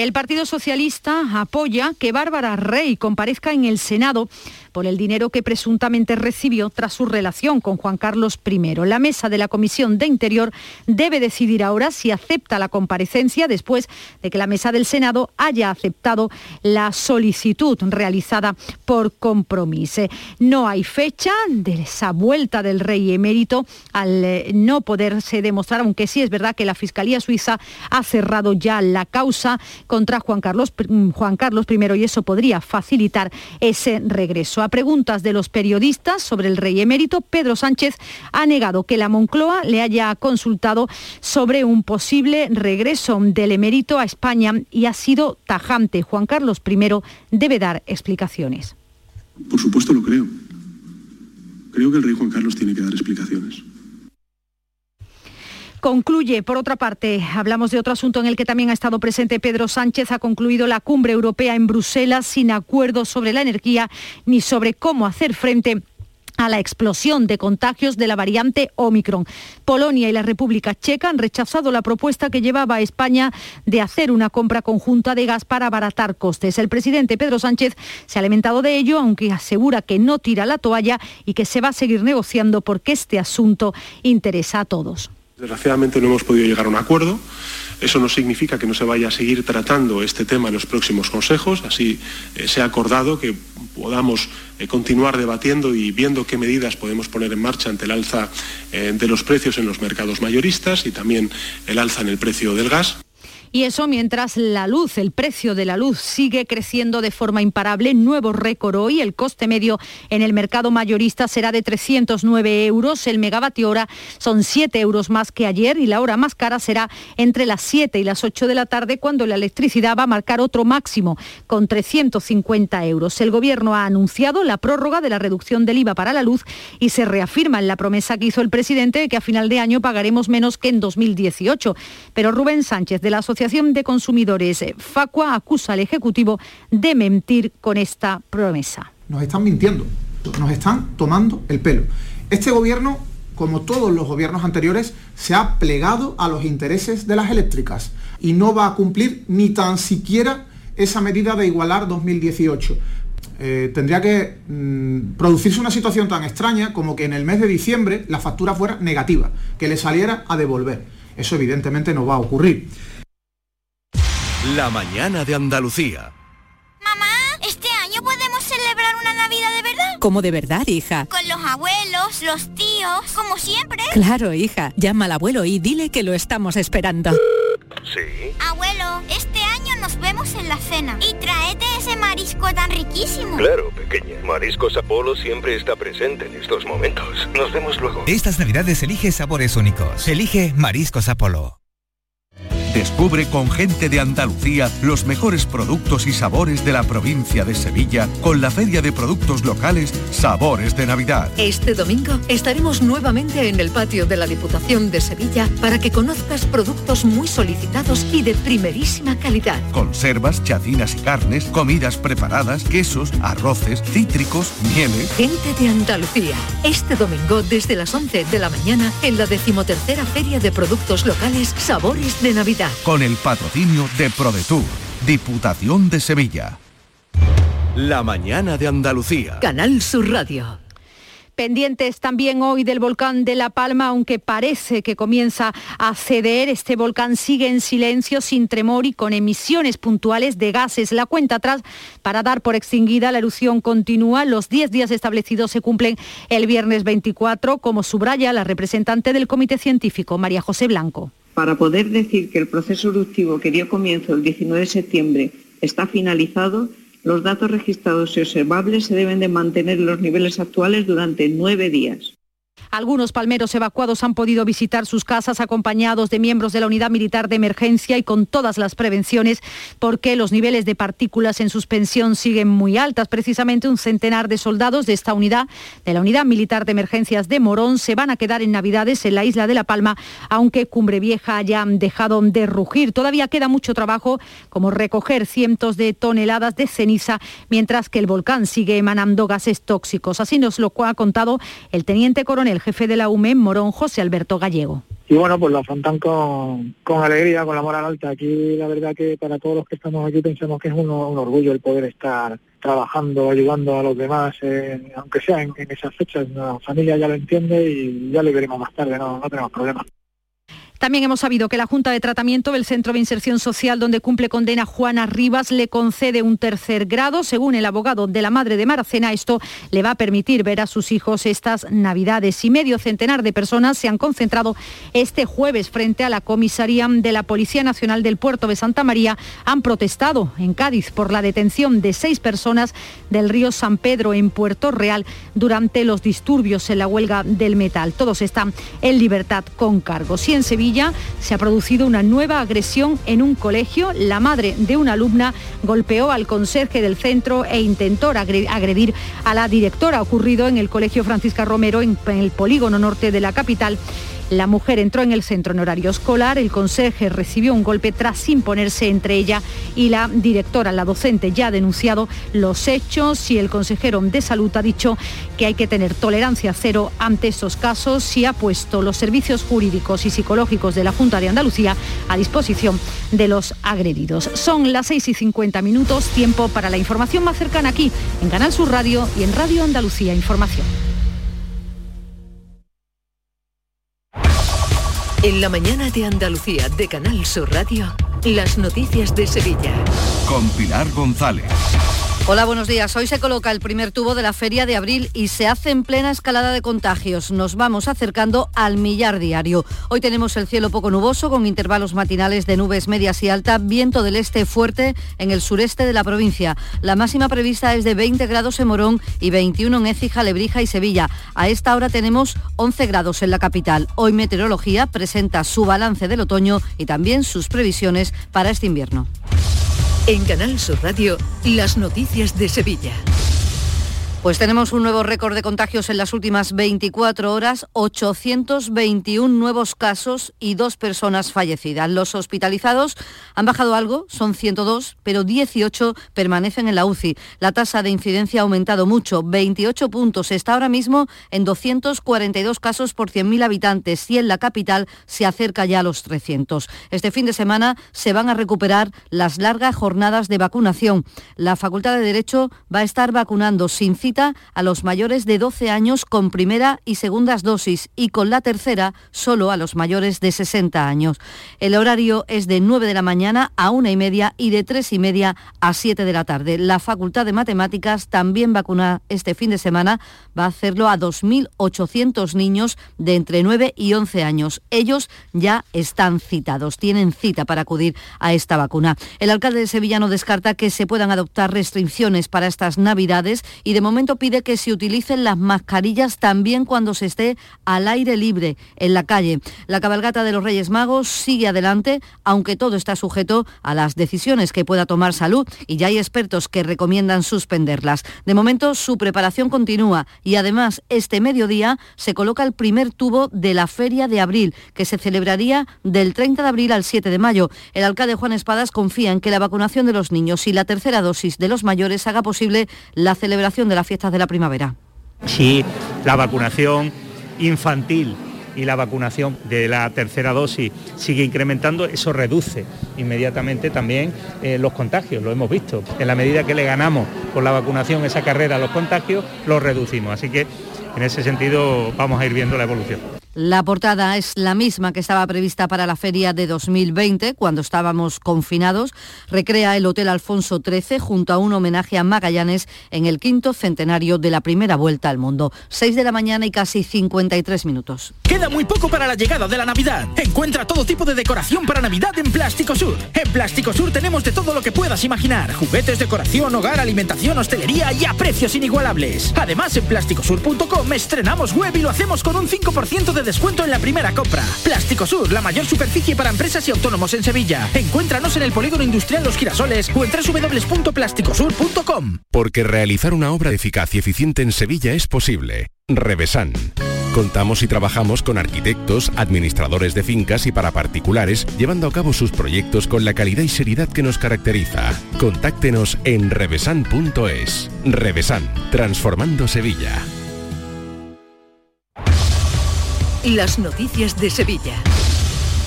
El Partido Socialista apoya que Bárbara Rey comparezca en el Senado por el dinero que presuntamente recibió tras su relación con Juan Carlos I. La mesa de la Comisión de Interior debe decidir ahora si acepta la comparecencia después de que la mesa del Senado haya aceptado la solicitud realizada por compromiso. No hay fecha de esa vuelta del rey emérito al eh, no poderse demostrar, aunque sí es verdad que la Fiscalía Suiza ha cerrado ya la causa contra Juan Carlos, Juan Carlos I y eso podría facilitar ese regreso. A preguntas de los periodistas sobre el rey emérito, Pedro Sánchez ha negado que la Moncloa le haya consultado sobre un posible regreso del emérito a España y ha sido tajante. Juan Carlos I debe dar explicaciones. Por supuesto lo creo. Creo que el rey Juan Carlos tiene que dar explicaciones. Concluye, por otra parte, hablamos de otro asunto en el que también ha estado presente Pedro Sánchez, ha concluido la cumbre europea en Bruselas sin acuerdo sobre la energía ni sobre cómo hacer frente a la explosión de contagios de la variante Omicron. Polonia y la República Checa han rechazado la propuesta que llevaba a España de hacer una compra conjunta de gas para abaratar costes. El presidente Pedro Sánchez se ha alimentado de ello, aunque asegura que no tira la toalla y que se va a seguir negociando porque este asunto interesa a todos. Desgraciadamente no hemos podido llegar a un acuerdo. Eso no significa que no se vaya a seguir tratando este tema en los próximos consejos. Así eh, se ha acordado que podamos eh, continuar debatiendo y viendo qué medidas podemos poner en marcha ante el alza eh, de los precios en los mercados mayoristas y también el alza en el precio del gas. Y eso mientras la luz, el precio de la luz sigue creciendo de forma imparable, nuevo récord hoy, el coste medio en el mercado mayorista será de 309 euros, el megavatio hora son 7 euros más que ayer y la hora más cara será entre las 7 y las 8 de la tarde cuando la electricidad va a marcar otro máximo con 350 euros. El gobierno ha anunciado la prórroga de la reducción del IVA para la luz y se reafirma en la promesa que hizo el presidente de que a final de año pagaremos menos que en 2018. Pero Rubén Sánchez de la Asociación Asociación de Consumidores eh, Facua acusa al Ejecutivo de mentir con esta promesa. Nos están mintiendo, nos están tomando el pelo. Este gobierno, como todos los gobiernos anteriores, se ha plegado a los intereses de las eléctricas y no va a cumplir ni tan siquiera esa medida de igualar 2018. Eh, tendría que mm, producirse una situación tan extraña como que en el mes de diciembre la factura fuera negativa, que le saliera a devolver. Eso evidentemente no va a ocurrir. La mañana de Andalucía. Mamá, ¿este año podemos celebrar una Navidad de verdad? ¿Cómo de verdad, hija? Con los abuelos, los tíos, como siempre. Claro, hija. Llama al abuelo y dile que lo estamos esperando. Sí. Abuelo, este año nos vemos en la cena y tráete ese marisco tan riquísimo. Claro, pequeña. Mariscos Apolo siempre está presente en estos momentos. Nos vemos luego. Estas navidades elige sabores únicos. Elige Mariscos Apolo. Descubre con gente de Andalucía los mejores productos y sabores de la provincia de Sevilla con la Feria de Productos Locales Sabores de Navidad. Este domingo estaremos nuevamente en el patio de la Diputación de Sevilla para que conozcas productos muy solicitados y de primerísima calidad. Conservas, chacinas y carnes, comidas preparadas, quesos, arroces, cítricos, mieles. Gente de Andalucía, este domingo desde las 11 de la mañana en la decimotercera Feria de Productos Locales Sabores de Navidad con el patrocinio de ProDetour, Diputación de Sevilla. La mañana de Andalucía. Canal Sur Radio. Pendientes también hoy del volcán de La Palma, aunque parece que comienza a ceder, este volcán sigue en silencio, sin tremor y con emisiones puntuales de gases. La cuenta atrás para dar por extinguida la erupción continúa. Los 10 días establecidos se cumplen el viernes 24, como subraya la representante del Comité Científico, María José Blanco. Para poder decir que el proceso eruptivo que dio comienzo el 19 de septiembre está finalizado, los datos registrados y observables se deben de mantener en los niveles actuales durante nueve días. Algunos palmeros evacuados han podido visitar sus casas acompañados de miembros de la Unidad Militar de Emergencia y con todas las prevenciones porque los niveles de partículas en suspensión siguen muy altas. Precisamente un centenar de soldados de esta unidad, de la Unidad Militar de Emergencias de Morón, se van a quedar en Navidades en la isla de La Palma, aunque Cumbre Vieja haya dejado de rugir. Todavía queda mucho trabajo, como recoger cientos de toneladas de ceniza, mientras que el volcán sigue emanando gases tóxicos. Así nos lo ha contado el teniente coronel jefe de la UME, Morón, José Alberto Gallego y bueno, pues lo afrontan con, con alegría, con la moral alta. Aquí la verdad que para todos los que estamos aquí pensamos que es un, un orgullo el poder estar trabajando, ayudando a los demás, aunque sea en, en, esas fechas. La familia ya lo entiende y ya lo veremos más tarde, no, no tenemos problemas. También hemos sabido que la Junta de Tratamiento del Centro de Inserción Social, donde cumple condena Juana Rivas, le concede un tercer grado. Según el abogado de la madre de Maracena, esto le va a permitir ver a sus hijos estas Navidades. Y medio centenar de personas se han concentrado este jueves frente a la comisaría de la Policía Nacional del Puerto de Santa María. Han protestado en Cádiz por la detención de seis personas del río San Pedro en Puerto Real durante los disturbios en la huelga del metal. Todos están en libertad con cargos. Y en Sevilla se ha producido una nueva agresión en un colegio. La madre de una alumna golpeó al conserje del centro e intentó agredir a la directora, ocurrido en el Colegio Francisca Romero en el polígono norte de la capital la mujer entró en el centro en horario escolar, el conserje recibió un golpe tras imponerse entre ella y la directora. La docente ya ha denunciado los hechos y el consejero de salud ha dicho que hay que tener tolerancia cero ante estos casos y ha puesto los servicios jurídicos y psicológicos de la Junta de Andalucía a disposición de los agredidos. Son las 6 y 50 minutos, tiempo para la información más cercana aquí, en Canal Sur Radio y en Radio Andalucía Información. En la mañana de Andalucía de Canal Sur Radio, las noticias de Sevilla. Con Pilar González. Hola, buenos días. Hoy se coloca el primer tubo de la feria de abril y se hace en plena escalada de contagios. Nos vamos acercando al millar diario. Hoy tenemos el cielo poco nuboso con intervalos matinales de nubes medias y alta, viento del este fuerte en el sureste de la provincia. La máxima prevista es de 20 grados en Morón y 21 en Écija, Lebrija y Sevilla. A esta hora tenemos 11 grados en la capital. Hoy Meteorología presenta su balance del otoño y también sus previsiones para este invierno. En Canal Sur Radio, las noticias de Sevilla. Pues tenemos un nuevo récord de contagios en las últimas 24 horas, 821 nuevos casos y dos personas fallecidas. Los hospitalizados han bajado algo, son 102, pero 18 permanecen en la UCI. La tasa de incidencia ha aumentado mucho, 28 puntos. Está ahora mismo en 242 casos por 100.000 habitantes y en la capital se acerca ya a los 300. Este fin de semana se van a recuperar las largas jornadas de vacunación. La Facultad de Derecho va a estar vacunando sin a los mayores de 12 años con primera y segundas dosis y con la tercera solo a los mayores de 60 años. El horario es de 9 de la mañana a una y media y de 3 y media a 7 de la tarde. La Facultad de Matemáticas también vacuna este fin de semana. Va a hacerlo a 2.800 niños de entre 9 y 11 años. Ellos ya están citados, tienen cita para acudir a esta vacuna. El alcalde de Sevilla no descarta que se puedan adoptar restricciones para estas Navidades y de momento pide que se utilicen las mascarillas también cuando se esté al aire libre en la calle. La cabalgata de los Reyes Magos sigue adelante, aunque todo está sujeto a las decisiones que pueda tomar salud y ya hay expertos que recomiendan suspenderlas. De momento su preparación continúa y además este mediodía se coloca el primer tubo de la Feria de Abril, que se celebraría del 30 de abril al 7 de mayo. El alcalde Juan Espadas confía en que la vacunación de los niños y la tercera dosis de los mayores haga posible la celebración de la fiestas de la primavera. Si la vacunación infantil y la vacunación de la tercera dosis sigue incrementando, eso reduce inmediatamente también eh, los contagios, lo hemos visto. En la medida que le ganamos con la vacunación esa carrera a los contagios, los reducimos. Así que en ese sentido vamos a ir viendo la evolución. La portada es la misma que estaba prevista para la feria de 2020, cuando estábamos confinados. Recrea el Hotel Alfonso XIII junto a un homenaje a Magallanes en el quinto centenario de la primera vuelta al mundo. 6 de la mañana y casi 53 minutos. Queda muy poco para la llegada de la Navidad. Encuentra todo tipo de decoración para Navidad en Plástico Sur. En Plástico Sur tenemos de todo lo que puedas imaginar. Juguetes, decoración, hogar, alimentación, hostelería y a precios inigualables. Además, en plásticosur.com estrenamos web y lo hacemos con un 5% de descuento en la primera compra. Plástico Sur, la mayor superficie para empresas y autónomos en Sevilla. Encuéntranos en el Polígono Industrial Los Girasoles o en www.plásticosur.com. Porque realizar una obra eficaz y eficiente en Sevilla es posible. Revesan. Contamos y trabajamos con arquitectos, administradores de fincas y para particulares, llevando a cabo sus proyectos con la calidad y seriedad que nos caracteriza. Contáctenos en revesan.es. Revesan, transformando Sevilla. Las noticias de Sevilla.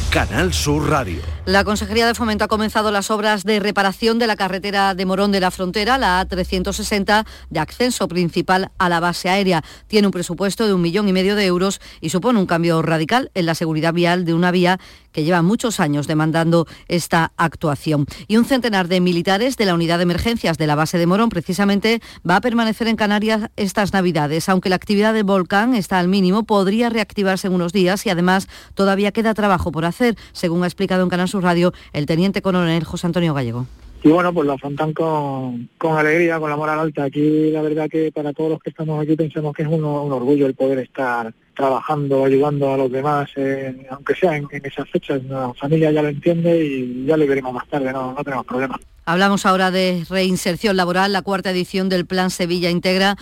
Canal Sur Radio. La Consejería de Fomento ha comenzado las obras de reparación de la carretera de Morón de la Frontera, la A360, de acceso principal a la base aérea. Tiene un presupuesto de un millón y medio de euros y supone un cambio radical en la seguridad vial de una vía que lleva muchos años demandando esta actuación. Y un centenar de militares de la unidad de emergencias de la base de Morón precisamente va a permanecer en Canarias estas Navidades. Aunque la actividad del volcán está al mínimo, podría reactivarse en unos días y además todavía queda trabajo por hacer, según ha explicado en Canal Sur Radio el teniente coronel José Antonio Gallego y bueno, pues lo afrontan con, con, alegría, con la moral alta. Aquí la verdad que para todos los que estamos aquí pensamos que es un, un orgullo el poder estar trabajando, ayudando a los demás, aunque sea en, esas fechas. La familia ya lo entiende y ya lo veremos más tarde, no, no tenemos problemas. Hablamos ahora de reinserción laboral. La cuarta edición del Plan Sevilla Integra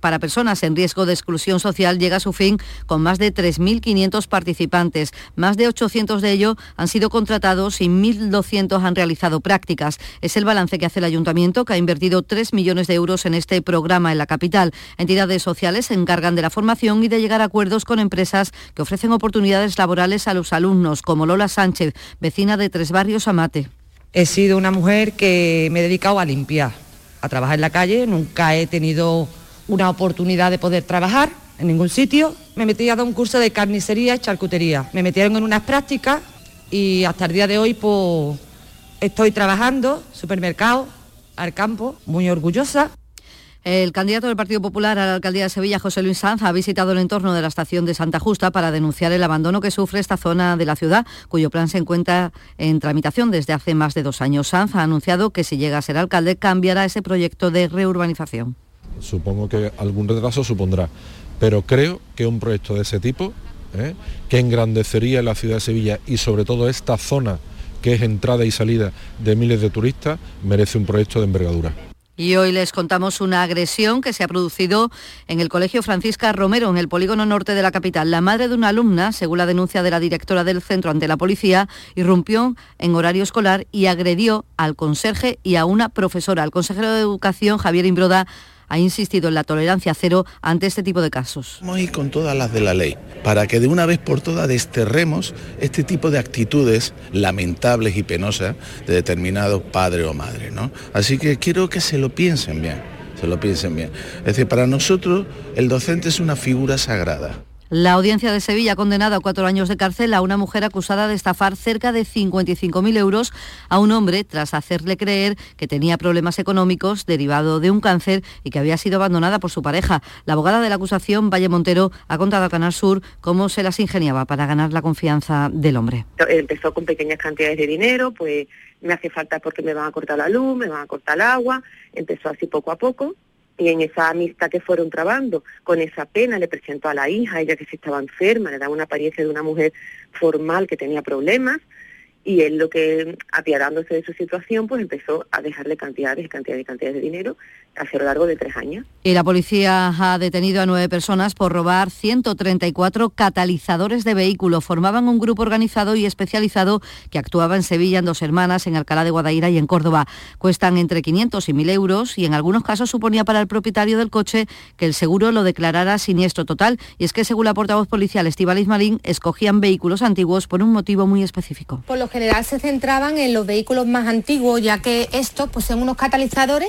para personas en riesgo de exclusión social llega a su fin con más de 3.500 participantes. Más de 800 de ellos han sido contratados y 1.200 han realizado prácticas. Es el balance que hace el Ayuntamiento, que ha invertido 3 millones de euros en este programa en la capital. Entidades sociales se encargan de la formación y de llegar a acuerdos con empresas que ofrecen oportunidades laborales a los alumnos, como Lola Sánchez, vecina de Tres Barrios Amate. He sido una mujer que me he dedicado a limpiar, a trabajar en la calle, nunca he tenido una oportunidad de poder trabajar en ningún sitio. Me metí a dar un curso de carnicería y charcutería. Me metieron en unas prácticas y hasta el día de hoy pues, estoy trabajando, supermercado, al campo, muy orgullosa. El candidato del Partido Popular a la alcaldía de Sevilla, José Luis Sanz, ha visitado el entorno de la estación de Santa Justa para denunciar el abandono que sufre esta zona de la ciudad, cuyo plan se encuentra en tramitación desde hace más de dos años. Sanz ha anunciado que si llega a ser alcalde cambiará ese proyecto de reurbanización. Supongo que algún retraso supondrá, pero creo que un proyecto de ese tipo, ¿eh? que engrandecería la ciudad de Sevilla y sobre todo esta zona que es entrada y salida de miles de turistas, merece un proyecto de envergadura. Y hoy les contamos una agresión que se ha producido en el Colegio Francisca Romero, en el polígono norte de la capital. La madre de una alumna, según la denuncia de la directora del centro ante la policía, irrumpió en horario escolar y agredió al conserje y a una profesora. El consejero de Educación, Javier Imbroda, ha insistido en la tolerancia cero ante este tipo de casos. Vamos a ir con todas las de la ley, para que de una vez por todas desterremos este tipo de actitudes lamentables y penosas de determinados padres o madres. ¿no? Así que quiero que se lo piensen bien, se lo piensen bien. Es decir, para nosotros el docente es una figura sagrada. La audiencia de Sevilla ha condenado a cuatro años de cárcel a una mujer acusada de estafar cerca de 55.000 euros a un hombre tras hacerle creer que tenía problemas económicos derivado de un cáncer y que había sido abandonada por su pareja. La abogada de la acusación, Valle Montero, ha contado a Canal Sur cómo se las ingeniaba para ganar la confianza del hombre. Empezó con pequeñas cantidades de dinero, pues me hace falta porque me van a cortar la luz, me van a cortar el agua. Empezó así poco a poco y en esa amistad que fueron trabando, con esa pena le presentó a la hija, ella que se estaba enferma, le daba una apariencia de una mujer formal que tenía problemas, y él lo que, apiadándose de su situación, pues empezó a dejarle cantidades y cantidades y cantidades de dinero a lo largo de tres años. Y la policía ha detenido a nueve personas por robar 134 catalizadores de vehículos. Formaban un grupo organizado y especializado que actuaba en Sevilla, en Dos Hermanas, en Alcalá de Guadaira y en Córdoba. Cuestan entre 500 y 1.000 euros y en algunos casos suponía para el propietario del coche que el seguro lo declarara siniestro total. Y es que según la portavoz policial Estivalis Marín, escogían vehículos antiguos por un motivo muy específico general se centraban en los vehículos más antiguos, ya que estos poseen unos catalizadores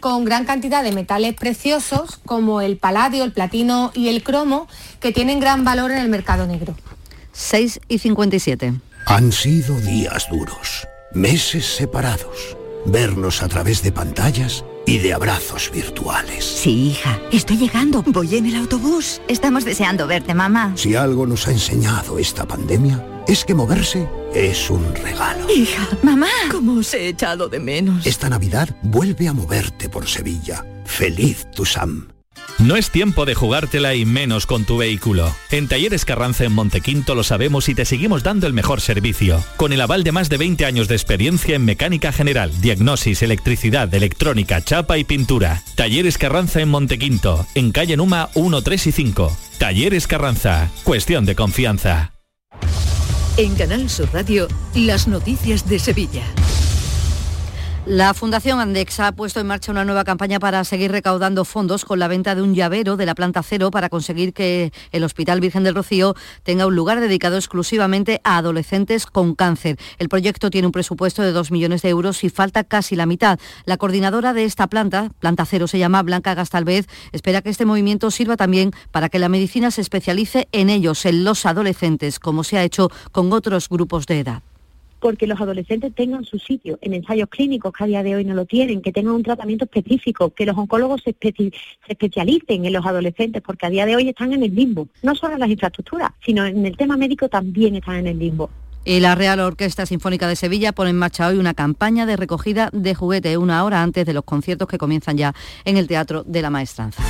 con gran cantidad de metales preciosos como el paladio, el platino y el cromo, que tienen gran valor en el mercado negro. 6 y 57. Han sido días duros, meses separados, vernos a través de pantallas y de abrazos virtuales. Sí, hija, estoy llegando. Voy en el autobús. Estamos deseando verte, mamá. Si algo nos ha enseñado esta pandemia, es que moverse es un regalo. Hija, mamá, ¿cómo os he echado de menos? Esta Navidad vuelve a moverte por Sevilla. Feliz tu Sam. No es tiempo de jugártela y menos con tu vehículo. En Talleres Carranza en Montequinto lo sabemos y te seguimos dando el mejor servicio. Con el aval de más de 20 años de experiencia en mecánica general, diagnosis, electricidad, electrónica, chapa y pintura. Talleres Carranza en Montequinto, en calle Numa 1, 3 y 5. Talleres Carranza, cuestión de confianza. En Canal Sur Radio, las noticias de Sevilla. La Fundación Andexa ha puesto en marcha una nueva campaña para seguir recaudando fondos con la venta de un llavero de la planta cero para conseguir que el Hospital Virgen del Rocío tenga un lugar dedicado exclusivamente a adolescentes con cáncer. El proyecto tiene un presupuesto de 2 millones de euros y falta casi la mitad. La coordinadora de esta planta, planta cero se llama Blanca Gastalvez, espera que este movimiento sirva también para que la medicina se especialice en ellos, en los adolescentes, como se ha hecho con otros grupos de edad porque los adolescentes tengan su sitio en ensayos clínicos que a día de hoy no lo tienen, que tengan un tratamiento específico, que los oncólogos se, especialicen en los adolescentes, porque a día de hoy están en el limbo, no solo en las infraestructuras, sino en el tema médico también están en el limbo. Y la Real Orquesta Sinfónica de Sevilla pone en marcha hoy una campaña de recogida de juguete una hora antes de los conciertos que comienzan ya en el Teatro de la Maestranza.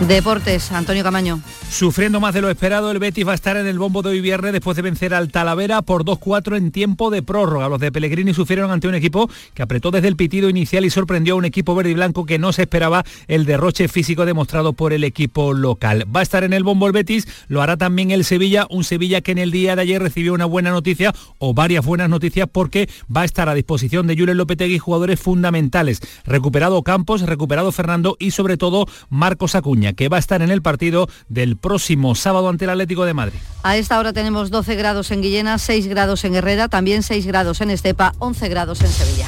Deportes, Antonio Camaño. Sufriendo más de lo esperado, el Betis va a estar en el bombo de hoy viernes después de vencer al Talavera por 2-4 en tiempo de prórroga. Los de Pellegrini sufrieron ante un equipo que apretó desde el pitido inicial y sorprendió a un equipo verde y blanco que no se esperaba el derroche físico demostrado por el equipo local. Va a estar en el bombo el Betis, lo hará también el Sevilla, un Sevilla que en el día de ayer recibió una buena noticia o varias buenas noticias porque va a estar a disposición de Julen Lopetegui jugadores fundamentales. Recuperado Campos, recuperado Fernando y sobre todo Marcos Acuña que va a estar en el partido del próximo sábado ante el Atlético de Madrid. A esta hora tenemos 12 grados en Guillena, 6 grados en Herrera, también 6 grados en Estepa, 11 grados en Sevilla.